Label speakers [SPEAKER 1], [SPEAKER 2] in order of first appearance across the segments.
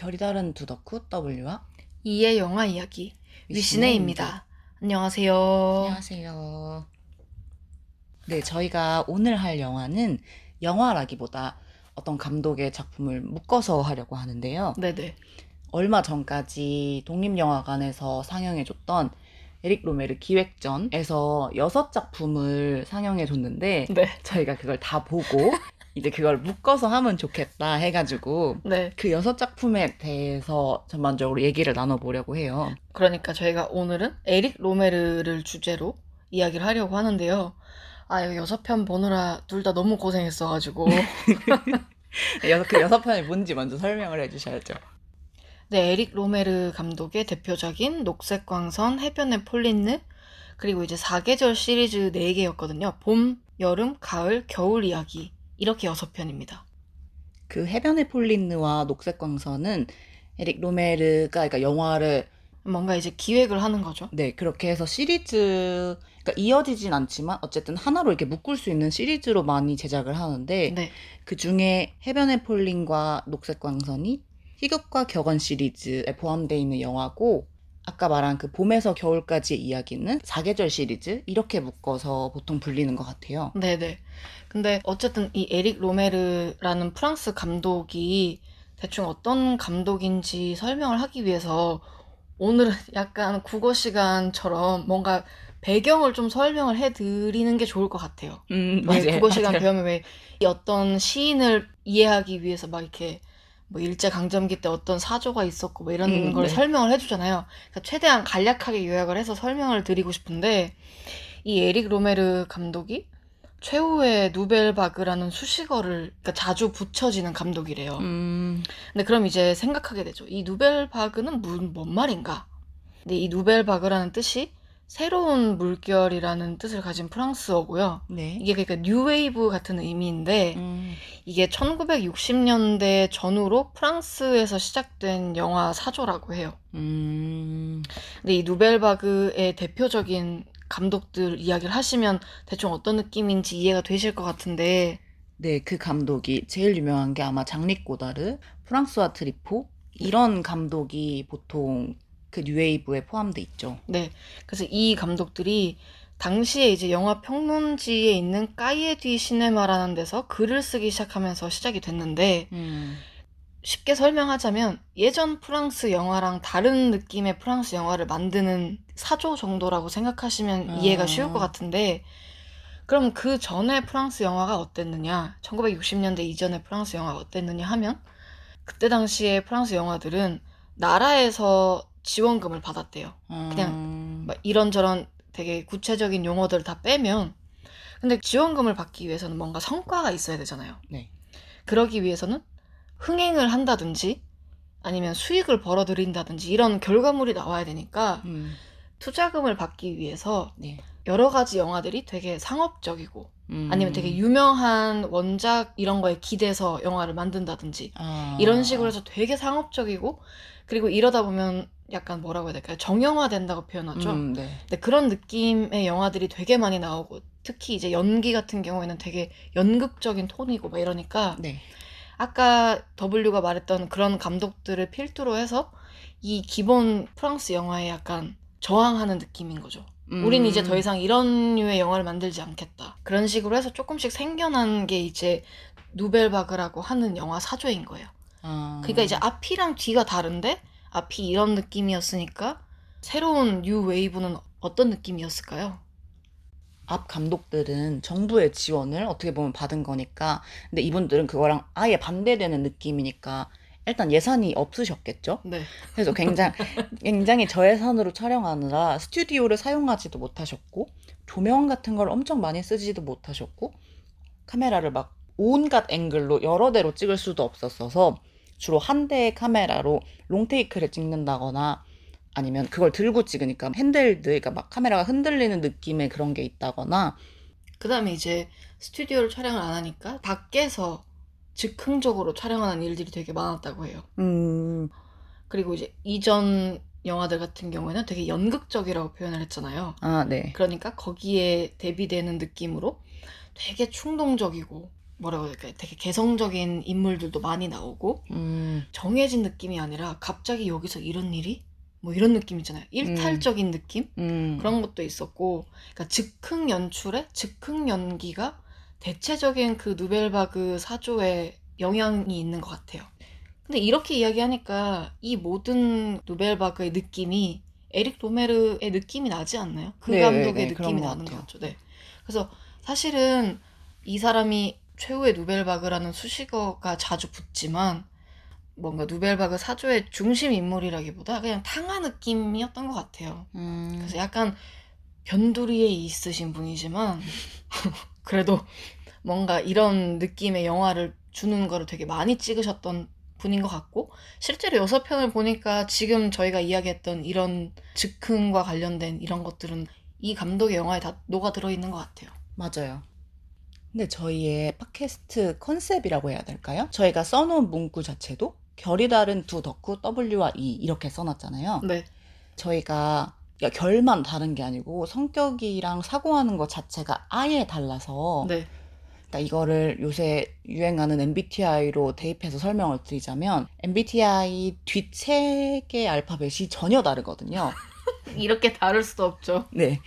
[SPEAKER 1] 결이 다른 두덕후 W와
[SPEAKER 2] 이의 영화 이야기 위시네입니다. 안녕하세요.
[SPEAKER 1] 안녕하세요. 네, 저희가 오늘 할 영화는 영화라기보다 어떤 감독의 작품을 묶어서 하려고 하는데요.
[SPEAKER 2] 네네.
[SPEAKER 1] 얼마 전까지 독립영화관에서 상영해줬던 에릭 로메르 기획전에서 여섯 작품을 상영해줬는데
[SPEAKER 2] 네.
[SPEAKER 1] 저희가 그걸 다 보고 이제 그걸 묶어서 하면 좋겠다 해가지고
[SPEAKER 2] 네.
[SPEAKER 1] 그 여섯 작품에 대해서 전반적으로 얘기를 나눠보려고 해요.
[SPEAKER 2] 그러니까 저희가 오늘은 에릭 로메르를 주제로 이야기를 하려고 하는데요. 아, 이거 여섯 편 보느라 둘 다 너무 고생했어가지고.
[SPEAKER 1] 여섯, 그 여섯 편이 뭔지 먼저 설명을 해주셔야죠.
[SPEAKER 2] 네, 에릭 로메르 감독의 대표작인 녹색 광선, 해변의 폴린느, 그리고 이제 사계절 시리즈 4개였거든요. 봄, 여름, 가을, 겨울 이야기. 이렇게 여섯 편입니다.
[SPEAKER 1] 그 해변의 폴린느와 녹색 광선은 에릭 로메르가 그러니까 영화를
[SPEAKER 2] 뭔가 이제 기획을 하는 거죠.
[SPEAKER 1] 네 그렇게 해서 시리즈 그러니까 이어지진 않지만 어쨌든 하나로 이렇게 묶을 수 있는 시리즈로 많이 제작을 하는데
[SPEAKER 2] 네.
[SPEAKER 1] 그 중에 해변의 폴린과 녹색 광선이 희극과 격언 시리즈에 포함되어 있는 영화고 아까 말한 그 봄에서 겨울까지의 이야기는 사계절 시리즈 이렇게 묶어서 보통 불리는 것 같아요.
[SPEAKER 2] 네네. 근데 어쨌든 이 에릭 로메르라는 프랑스 감독이 대충 어떤 감독인지 설명을 하기 위해서 오늘은 약간 국어 시간처럼 뭔가 배경을 좀 설명을 해드리는 게 좋을 것 같아요. 음왜 국어 시간 배우면 왜이 어떤 시인을 이해하기 위해서 막 이렇게 뭐 일제 강점기 때 어떤 사조가 있었고 뭐 이런
[SPEAKER 1] 음,
[SPEAKER 2] 걸
[SPEAKER 1] 네.
[SPEAKER 2] 설명을 해주잖아요. 그러니까 최대한 간략하게 요약을 해서 설명을 드리고 싶은데 이 에릭 로메르 감독이 최후의 누벨바그라는 수식어를 그러니까 자주 붙여지는 감독이래요.
[SPEAKER 1] 음,
[SPEAKER 2] 근데 그럼 이제 생각하게 되죠. 이 누벨바그는 뭔, 뭔 말인가? 근데 이 누벨바그라는 뜻이 새로운 물결이라는 뜻을 가진 프랑스어고요.
[SPEAKER 1] 네.
[SPEAKER 2] 이게 그러니까 뉴웨이브 같은 의미인데
[SPEAKER 1] 음,
[SPEAKER 2] 이게 1960년대 전후로 프랑스에서 시작된 영화 사조라고 해요.
[SPEAKER 1] 음,
[SPEAKER 2] 근데 이 누벨바그의 대표적인 감독들 이야기를 하시면 대충 어떤 느낌인지 이해가 되실 것 같은데
[SPEAKER 1] 네, 그 감독이 제일 유명한 게 아마 장뤽 고다르, 프랑수아 트뤼포 이런 감독이 보통 그 뉴웨이브에 포함돼 있죠.
[SPEAKER 2] 네 그래서 이 감독들이 당시에 이제 영화 평론지에 있는 까이에 뒤 시네마라는 데서 글을 쓰기 시작하면서 시작이 됐는데
[SPEAKER 1] 음,
[SPEAKER 2] 쉽게 설명하자면 예전 프랑스 영화랑 다른 느낌의 프랑스 영화를 만드는 사조 정도라고 생각하시면
[SPEAKER 1] 아.
[SPEAKER 2] 이해가 쉬울 것 같은데 그럼 그 전에 프랑스 영화가 어땠느냐 1960년대 이전의 프랑스 영화가 어땠느냐 하면 그때 당시에 프랑스 영화들은 나라에서 지원금을 받았대요
[SPEAKER 1] 그냥
[SPEAKER 2] 막 이런저런 되게 구체적인 용어들을 다 빼면 근데 지원금을 받기 위해서는 뭔가 성과가 있어야 되잖아요.
[SPEAKER 1] 네.
[SPEAKER 2] 그러기 위해서는 흥행을 한다든지 아니면 수익을 벌어들인다든지 이런 결과물이 나와야 되니까
[SPEAKER 1] 음,
[SPEAKER 2] 투자금을 받기 위해서
[SPEAKER 1] 네.
[SPEAKER 2] 여러 가지 영화들이 되게 상업적이고
[SPEAKER 1] 음,
[SPEAKER 2] 아니면 되게 유명한 원작 이런 거에 기대서 영화를 만든다든지
[SPEAKER 1] 아,
[SPEAKER 2] 이런 식으로 해서 되게 상업적이고 그리고 이러다 보면 약간 뭐라고 해야 될까요? 정형화 된다고 표현하죠.
[SPEAKER 1] 음, 네.
[SPEAKER 2] 근데 그런 느낌의 영화들이 되게 많이 나오고 특히 이제 연기 같은 경우에는 되게 연극적인 톤이고 막 이러니까
[SPEAKER 1] 네.
[SPEAKER 2] 아까 W가 말했던 그런 감독들을 필두로 해서 이 기본 프랑스 영화에 약간 저항하는 느낌인 거죠.
[SPEAKER 1] 음,
[SPEAKER 2] 우린 이제 더 이상 이런 류의 영화를 만들지 않겠다. 그런 식으로 해서 조금씩 생겨난 게 이제 누벨바그라고 하는 영화 사조인 거예요.
[SPEAKER 1] 아,
[SPEAKER 2] 그러니까 이제 앞이랑 뒤가 다른데 앞이 이런 느낌이었으니까 새로운 뉴 웨이브는 어떤 느낌이었을까요?
[SPEAKER 1] 앞 감독들은 정부의 지원을 어떻게 보면 받은 거니까 근데 이분들은 그거랑 아예 반대되는 느낌이니까 일단 예산이 없으셨겠죠.
[SPEAKER 2] 네.
[SPEAKER 1] 그래서 굉장히 굉장히 저예산으로 촬영하느라 스튜디오를 사용하지도 못하셨고 조명 같은 걸 엄청 많이 쓰지도 못하셨고 카메라를 막 온갖 앵글로 여러 대로 찍을 수도 없었어서 주로 한 대의 카메라로 롱테이크를 찍는다거나 아니면 그걸 들고 찍으니까 핸들드 그러니까 막 카메라가 흔들리는 느낌의 그런 게 있다거나
[SPEAKER 2] 그 다음에 이제 스튜디오를 촬영을 안 하니까 밖에서 즉흥적으로 촬영하는 일들이 되게 많았다고 해요.
[SPEAKER 1] 음
[SPEAKER 2] 그리고 이제 이전 영화들 같은 경우에는 되게 연극적이라고 표현을 했잖아요.
[SPEAKER 1] 아, 네.
[SPEAKER 2] 그러니까 거기에 대비되는 느낌으로 되게 충동적이고 뭐라고 해야 될까 되게 개성적인 인물들도 많이 나오고
[SPEAKER 1] 음,
[SPEAKER 2] 정해진 느낌이 아니라 갑자기 여기서 이런 일이 뭐 이런 느낌 있잖아요. 일탈적인 느낌
[SPEAKER 1] 음.
[SPEAKER 2] 그런 것도 있었고, 그러니까 즉흥 연출에 즉흥 연기가 대체적인 그 누벨바그 사조에 영향이 있는 것 같아요. 근데 이렇게 이야기하니까 이 모든 누벨바그의 느낌이 에릭 로메르의 느낌이 나지 않나요? 그
[SPEAKER 1] 네,
[SPEAKER 2] 감독의
[SPEAKER 1] 네,
[SPEAKER 2] 느낌이
[SPEAKER 1] 것
[SPEAKER 2] 나는 것. 같죠. 네. 그래서 사실은 이 사람이 최후의 누벨바그라는 수식어가 자주 붙지만 뭔가 누벨바그 사조의 중심 인물이라기보다 그냥 탕화 느낌이었던 것 같아요.
[SPEAKER 1] 음.
[SPEAKER 2] 그래서 약간 변두리에 있으신 분이지만 그래도 뭔가 이런 느낌의 영화를 주는 거를 되게 많이 찍으셨던 분인 것 같고 실제로 여섯 편을 보니까 지금 저희가 이야기했던 이런 즉흥과 관련된 이런 것들은 이 감독의 영화에 다 녹아 들어 있는 것 같아요.
[SPEAKER 1] 맞아요. 근데 저희의 팟캐스트 컨셉이라고 해야 될까요? 저희가 써놓은 문구 자체도 결이 다른 두 덕후 W와 E 이렇게 써놨잖아요.
[SPEAKER 2] 네,
[SPEAKER 1] 저희가 그러니까 결만 다른 게 아니고 성격이랑 사고하는 것 자체가 아예 달라서
[SPEAKER 2] 네,
[SPEAKER 1] 그러니까 이거를 요새 유행하는 MBTI로 대입해서 설명을 드리자면 MBTI 뒷세개 알파벳이 전혀 다르거든요.
[SPEAKER 2] 이렇게 다를 수도 없죠.
[SPEAKER 1] 네.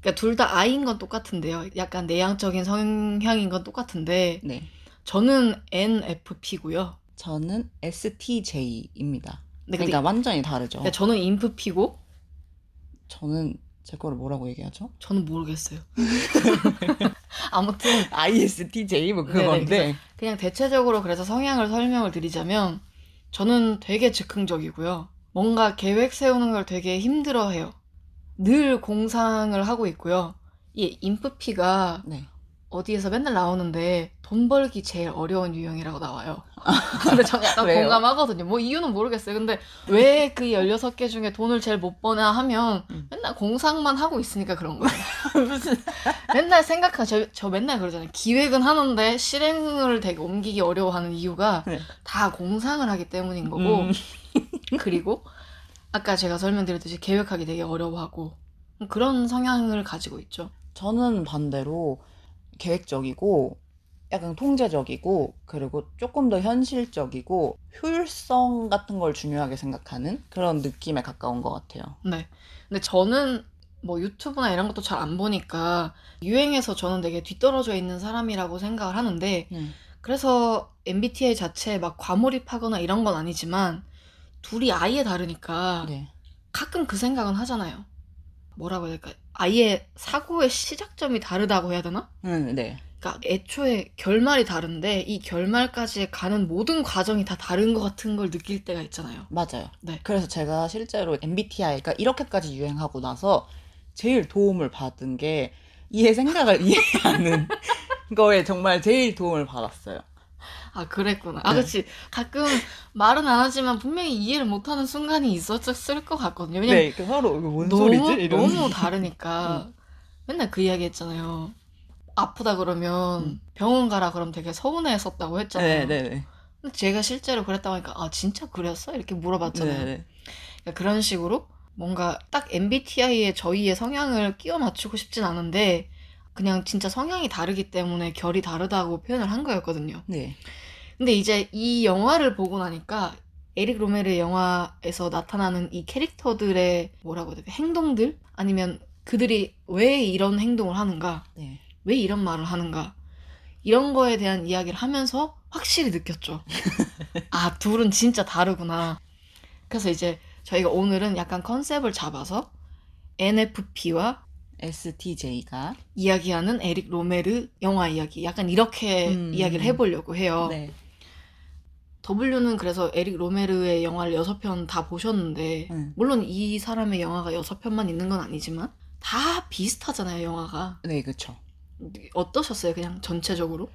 [SPEAKER 2] 그러니까 둘 다 I인 건 똑같은데요. 약간 내향적인 성향인 건 똑같은데
[SPEAKER 1] 네.
[SPEAKER 2] 저는 NFP고요.
[SPEAKER 1] 저는 STJ입니다.
[SPEAKER 2] 네, 근데
[SPEAKER 1] 그러니까 완전히 다르죠.
[SPEAKER 2] 그러니까 저는 인프피고
[SPEAKER 1] 저는 제 거를 뭐라고 얘기하죠?
[SPEAKER 2] 저는 모르겠어요. 아무튼
[SPEAKER 1] ISTJ 뭐 그건데
[SPEAKER 2] 그냥 대체적으로 그래서 성향을 설명을 드리자면 저는 되게 즉흥적이고요. 뭔가 계획 세우는 걸 되게 힘들어해요. 늘 공상을 하고 있고요. 이 인프피가
[SPEAKER 1] 네.
[SPEAKER 2] 어디에서 맨날 나오는데 돈 벌기 제일 어려운 유형이라고 나와요. 근데 저는 약간
[SPEAKER 1] 왜요?
[SPEAKER 2] 공감하거든요. 뭐 이유는 모르겠어요. 근데 왜 그 16개 중에 돈을 제일 못 버나 하면
[SPEAKER 1] 음.
[SPEAKER 2] 맨날 공상만 하고 있으니까 그런 거예요.
[SPEAKER 1] 무슨
[SPEAKER 2] 맨날 생각하 저, 저 맨날 그러잖아요. 기획은 하는데 실행을 되게 옮기기 어려워하는 이유가
[SPEAKER 1] 네.
[SPEAKER 2] 다 공상을 하기 때문인 거고
[SPEAKER 1] 음.
[SPEAKER 2] 그리고 아까 제가 설명드렸듯이 계획하기 되게 어려워하고 그런 성향을 가지고 있죠.
[SPEAKER 1] 저는 반대로 계획적이고 약간 통제적이고 그리고 조금 더 현실적이고 효율성 같은 걸 중요하게 생각하는 그런 느낌에 가까운 것 같아요.
[SPEAKER 2] 네. 근데 저는 뭐 유튜브나 이런 것도 잘 안 보니까 유행에서 저는 되게 뒤떨어져 있는 사람이라고 생각을 하는데
[SPEAKER 1] 음.
[SPEAKER 2] 그래서 MBTI 자체에 막 과몰입하거나 이런 건 아니지만 둘이 아예 다르니까
[SPEAKER 1] 네.
[SPEAKER 2] 가끔 그 생각은 하잖아요. 뭐라고 해야 될까? 아예 사고의 시작점이 다르다고 해야 되나?
[SPEAKER 1] 음, 네.
[SPEAKER 2] 그러니까 애초에 결말이 다른데 이 결말까지 가는 모든 과정이 다 다른 것 같은 걸 느낄 때가 있잖아요.
[SPEAKER 1] 맞아요.
[SPEAKER 2] 네.
[SPEAKER 1] 그래서 제가 실제로 MBTI가 이렇게까지 유행하고 나서 제일 도움을 받은 게 이해 생각을 이해하는 거에 정말 제일 도움을 받았어요.
[SPEAKER 2] 아, 그랬구나. 아,
[SPEAKER 1] 네.
[SPEAKER 2] 그치. 가끔 말은 안 하지만 분명히 이해를 못하는 순간이 있었을 것 같거든요. 왜냐면
[SPEAKER 1] 네, 그 서로 이거 뭔
[SPEAKER 2] 너무,
[SPEAKER 1] 소리지? 이런.
[SPEAKER 2] 너무 다르니까. 맨날 그 이야기 했잖아요. 아프다 그러면
[SPEAKER 1] 음.
[SPEAKER 2] 병원 가라 그럼 되게 서운해했었다고 했잖아요.
[SPEAKER 1] 네, 네, 네.
[SPEAKER 2] 근데 제가 실제로 그랬다고 하니까 아 진짜 그랬어? 이렇게 물어봤잖아요.
[SPEAKER 1] 네, 네.
[SPEAKER 2] 그러니까 그런 식으로 뭔가 딱 MBTI에 저희의 성향을 끼워 맞추고 싶진 않은데 그냥 진짜 성향이 다르기 때문에 결이 다르다고 표현을 한 거였거든요.
[SPEAKER 1] 네.
[SPEAKER 2] 근데 이제 이 영화를 보고 나니까 에릭 로메르의 영화에서 나타나는 이 캐릭터들의 뭐라고 해야 될까 행동들 아니면 그들이 왜 이런 행동을 하는가
[SPEAKER 1] 네.
[SPEAKER 2] 왜 이런 말을 하는가 이런 거에 대한 이야기를 하면서 확실히 느꼈죠. 아 둘은 진짜 다르구나. 그래서 이제 저희가 오늘은 약간 컨셉을 잡아서 NFP와
[SPEAKER 1] STJ가
[SPEAKER 2] 이야기하는 에릭 로메르 영화 이야기 약간 이렇게
[SPEAKER 1] 음.
[SPEAKER 2] 이야기를 해보려고 해요.
[SPEAKER 1] 네.
[SPEAKER 2] W는 그래서 에릭 로메르의 영화를 여섯 편 다 보셨는데
[SPEAKER 1] 음.
[SPEAKER 2] 물론 이 사람의 영화가 여섯 편만 있는 건 아니지만 다 비슷하잖아요 영화가
[SPEAKER 1] 네, 그쵸.
[SPEAKER 2] 어떠셨어요 그냥 전체적으로?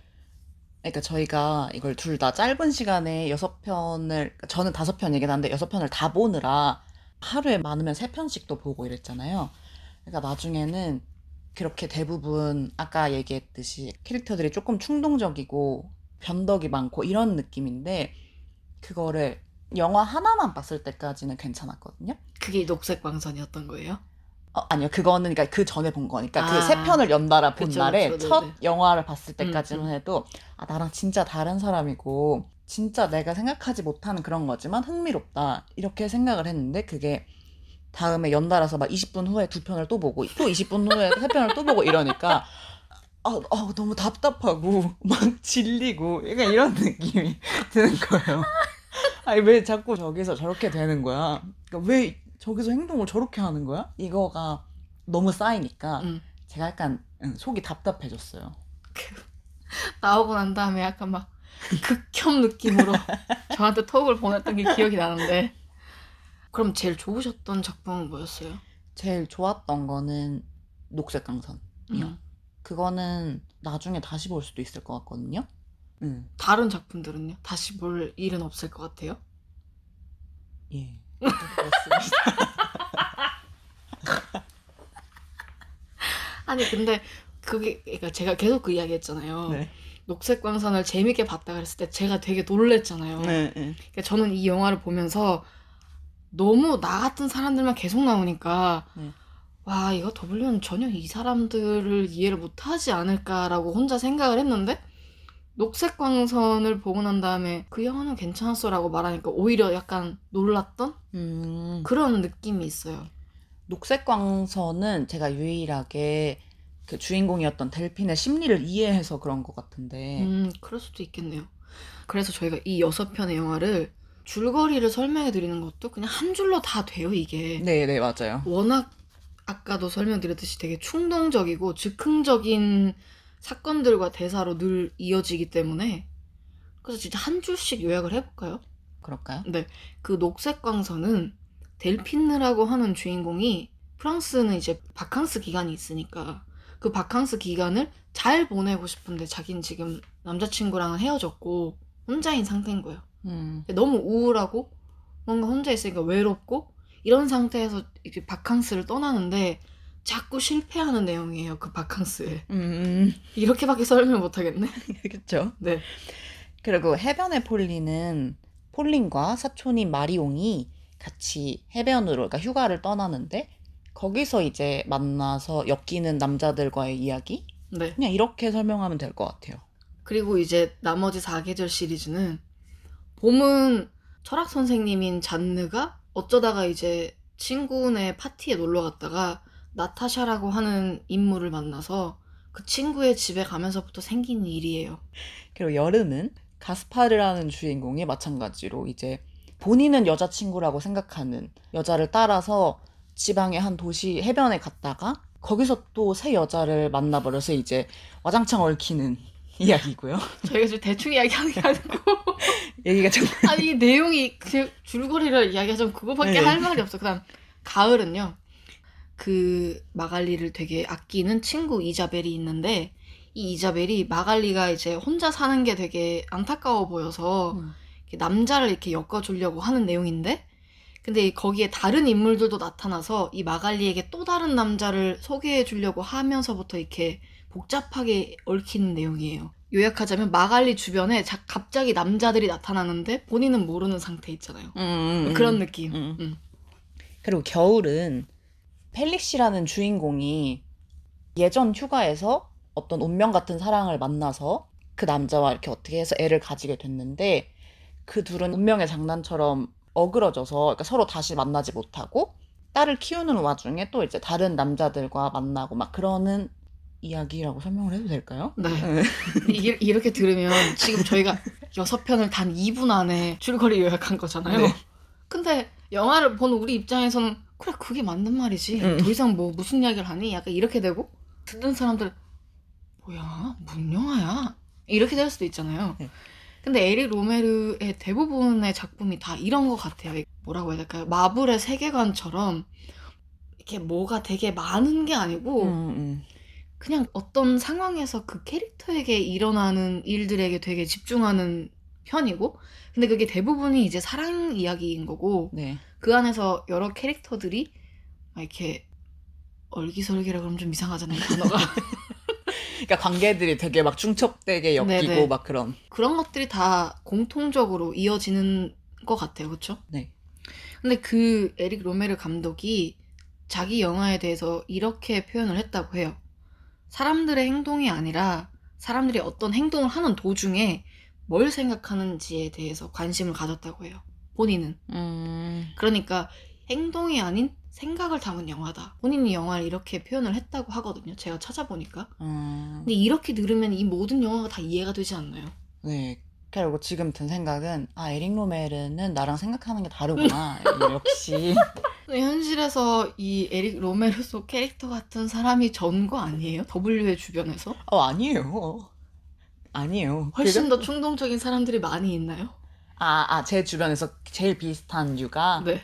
[SPEAKER 1] 그러니까 저희가 이걸 둘 다 짧은 시간에 여섯 편을 저는 다섯 편 얘기하는데 여섯 편을 다 보느라 하루에 많으면 세 편씩도 보고 이랬잖아요. 그러니까 나중에는 그렇게 대부분 아까 얘기했듯이 캐릭터들이 조금 충동적이고 변덕이 많고 이런 느낌인데 그거를 영화 하나만 봤을 때까지는 괜찮았거든요.
[SPEAKER 2] 그게 녹색 광선이었던 거예요?
[SPEAKER 1] 어, 아니요 그거는 그러니까 그 전에 본 거니까 그
[SPEAKER 2] 아.
[SPEAKER 1] 세 편을 연달아 본
[SPEAKER 2] 그쵸,
[SPEAKER 1] 날에
[SPEAKER 2] 그쵸,
[SPEAKER 1] 첫
[SPEAKER 2] 네네.
[SPEAKER 1] 영화를 봤을 때까지만
[SPEAKER 2] 음, 음.
[SPEAKER 1] 해도 아 나랑 진짜 다른 사람이고 진짜 내가 생각하지 못하는 그런 거지만 흥미롭다 이렇게 생각을 했는데 그게 다음에 연달아서 막 20분 후에 두 편을 또 보고 또 20분 후에 세 편을 또 보고 이러니까 아, 아 너무 답답하고 막 질리고 약간 이런 느낌이 드는 거예요. 아니 왜 자꾸 저기서 저렇게 되는 거야? 그러니까 왜 저기서 행동을 저렇게 하는 거야? 이거가 너무 쌓이니까
[SPEAKER 2] 음.
[SPEAKER 1] 제가 약간 응, 속이 답답해졌어요.
[SPEAKER 2] 나오고 난 다음에 약간 막 극혐 느낌으로 저한테 톡을 보냈던 게 기억이 나는데 그럼 제일 좋으셨던 작품은 뭐였어요?
[SPEAKER 1] 제일 좋았던 거는 녹색 강선이요.
[SPEAKER 2] 음.
[SPEAKER 1] 그거는 나중에 다시 볼 수도 있을 것 같거든요. 응,
[SPEAKER 2] 다른 작품들은요? 다시 볼 일은 없을 것 같아요?
[SPEAKER 1] 예.
[SPEAKER 2] 아니 근데 그게 그러니까 제가 계속 그 이야기 했잖아요.
[SPEAKER 1] 네.
[SPEAKER 2] 녹색 광선을 재밌게 봤다 그랬을 때 제가 되게 놀랬잖아요.
[SPEAKER 1] 네, 네.
[SPEAKER 2] 그러니까 저는 이 영화를 보면서 너무 나 같은 사람들만 계속 나오니까
[SPEAKER 1] 네.
[SPEAKER 2] 와 이거 W는 전혀 이 사람들을 이해를 못하지 않을까라고 혼자 생각을 했는데 녹색 광선을 보고 난 다음에 그 영화는 괜찮았어라고 말하니까 오히려 약간 놀랐던
[SPEAKER 1] 음,
[SPEAKER 2] 그런 느낌이 있어요.
[SPEAKER 1] 녹색 광선은 제가 유일하게 그 주인공이었던 델핀의 심리를 이해해서 그런 것 같은데.
[SPEAKER 2] 음 그럴 수도 있겠네요. 그래서 저희가 이 여섯 편의 영화를 줄거리를 설명해 드리는 것도 그냥 한 줄로 다 돼요 이게.
[SPEAKER 1] 네, 네, 맞아요.
[SPEAKER 2] 워낙 아까도 설명드렸듯이 되게 충동적이고 즉흥적인 사건들과 대사로 늘 이어지기 때문에 그래서 진짜 한 줄씩 요약을 해볼까요?
[SPEAKER 1] 그럴까요?
[SPEAKER 2] 네, 그 녹색 광선은 델핀느라고 하는 주인공이 프랑스는 이제 바캉스 기간이 있으니까 그 바캉스 기간을 잘 보내고 싶은데 자기는 지금 남자친구랑은 헤어졌고 혼자인 상태인 거예요.
[SPEAKER 1] 음,
[SPEAKER 2] 너무 우울하고 뭔가 혼자 있으니까 외롭고 이런 상태에서 이렇게 바캉스를 떠나는데 자꾸 실패하는 내용이에요. 그 바캉스에.
[SPEAKER 1] 음,
[SPEAKER 2] 이렇게밖에 설명을 못 하겠네.
[SPEAKER 1] 그렇죠.
[SPEAKER 2] 네.
[SPEAKER 1] 그리고 해변의 폴린은 폴린과 사촌인 마리옹이 같이 해변으로, 그러니까 휴가를 떠나는데 거기서 이제 만나서 엮이는 남자들과의 이야기?
[SPEAKER 2] 네.
[SPEAKER 1] 그냥 이렇게 설명하면 될 것 같아요.
[SPEAKER 2] 그리고 이제 나머지 4계절 시리즈는 봄은 철학 선생님인 잔느가 어쩌다가 이제 친구네 파티에 놀러 갔다가 나타샤라고 하는 인물을 만나서 그 친구의 집에 가면서부터 생긴 일이에요.
[SPEAKER 1] 그리고 여름은 가스파르라는 주인공이 마찬가지로 이제 본인은 여자친구라고 생각하는 여자를 따라서 지방의 한 도시 해변에 갔다가 거기서 또 새 여자를 만나버려서 이제 와장창 얽히는 이야기고요.
[SPEAKER 2] 저희가 지금 대충 이야기하는 게 아니고
[SPEAKER 1] 얘기가 좀
[SPEAKER 2] 아니 이 내용이 그 줄거리를 이야기하자면 그거밖에
[SPEAKER 1] 네.
[SPEAKER 2] 할 말이 없어. 그다음 가을은요. 그 마갈리를 되게 아끼는 친구 이자벨이 있는데 이 이자벨이 마갈리가 이제 혼자 사는 게 되게 안타까워 보여서
[SPEAKER 1] 음.
[SPEAKER 2] 남자를 이렇게 엮어주려고 하는 내용인데 근데 거기에 다른 인물들도 나타나서 이 마갈리에게 또 다른 남자를 소개해 주려고 하면서부터 이렇게 복잡하게 얽히는 내용이에요. 요약하자면 마갈리 주변에 자- 갑자기 남자들이 나타나는데 본인은 모르는 상태 있잖아요.
[SPEAKER 1] 음, 음, 음.
[SPEAKER 2] 그런 느낌.
[SPEAKER 1] 음.
[SPEAKER 2] 음.
[SPEAKER 1] 그리고 겨울은 펠릭시라는 주인공이 예전 휴가에서 어떤 운명 같은 사랑을 만나서 그 남자와 이렇게 어떻게 해서 애를 가지게 됐는데 그 둘은 운명의 장난처럼 어그러져서 그러니까 서로 다시 만나지 못하고 딸을 키우는 와중에 또 이제 다른 남자들과 만나고 막 그러는 이야기라고 설명을 해도 될까요?
[SPEAKER 2] 네.
[SPEAKER 1] 네.
[SPEAKER 2] 이, 이렇게 들으면 지금 저희가 여섯 편을 단 2분 안에 줄거리 요약한 거잖아요.
[SPEAKER 1] 네.
[SPEAKER 2] 근데 영화를 보는 우리 입장에서는 그래 그게 맞는 말이지.
[SPEAKER 1] 음.
[SPEAKER 2] 더 이상 뭐 무슨 이야기를 하니? 약간 이렇게 되고 듣는 사람들 뭐야 뭔 영화야? 이렇게 될 수도 있잖아요.
[SPEAKER 1] 네.
[SPEAKER 2] 근데 에릭 로메르의 대부분의 작품이 다 이런 것 같아요. 뭐라고 해야 될까요? 마블의 세계관처럼 이렇게 뭐가 되게 많은 게 아니고
[SPEAKER 1] 음, 음.
[SPEAKER 2] 그냥 어떤 상황에서 그 캐릭터에게 일어나는 일들에게 되게 집중하는 편이고 근데 그게 대부분이 이제 사랑 이야기인 거고
[SPEAKER 1] 네.
[SPEAKER 2] 그 안에서 여러 캐릭터들이 막 이렇게 얼기설기라 그러면 좀 이상하잖아요 단어가
[SPEAKER 1] 그러니까 관계들이 되게 막 중첩되게 엮이고
[SPEAKER 2] 네네.
[SPEAKER 1] 막 그런.
[SPEAKER 2] 그런 것들이 다 공통적으로 이어지는 것 같아요 그렇죠?
[SPEAKER 1] 네.
[SPEAKER 2] 근데 그 에릭 로메르 감독이 자기 영화에 대해서 이렇게 표현을 했다고 해요. 사람들의 행동이 아니라 사람들이 어떤 행동을 하는 도중에 뭘 생각하는지에 대해서 관심을 가졌다고 해요. 본인은.
[SPEAKER 1] 음.
[SPEAKER 2] 그러니까 행동이 아닌 생각을 담은 영화다. 본인이 영화를 이렇게 표현을 했다고 하거든요. 제가 찾아보니까.
[SPEAKER 1] 음.
[SPEAKER 2] 근데 이렇게 들으면 이 모든 영화가 다 이해가 되지 않나요?
[SPEAKER 1] 네. 그리고 지금 든 생각은 아 에릭 로메르는 나랑 생각하는 게 다르구나. 역시.
[SPEAKER 2] 현실에서 이 에릭 로메르 속 캐릭터 같은 사람이 전 거 아니에요? W의 주변에서?
[SPEAKER 1] 어 아니에요. 아니에요.
[SPEAKER 2] 훨씬
[SPEAKER 1] 그죠?
[SPEAKER 2] 더 충동적인 사람들이 많이 있나요?
[SPEAKER 1] 아, 아, 제 주변에서 제일 비슷한 이유가
[SPEAKER 2] 네.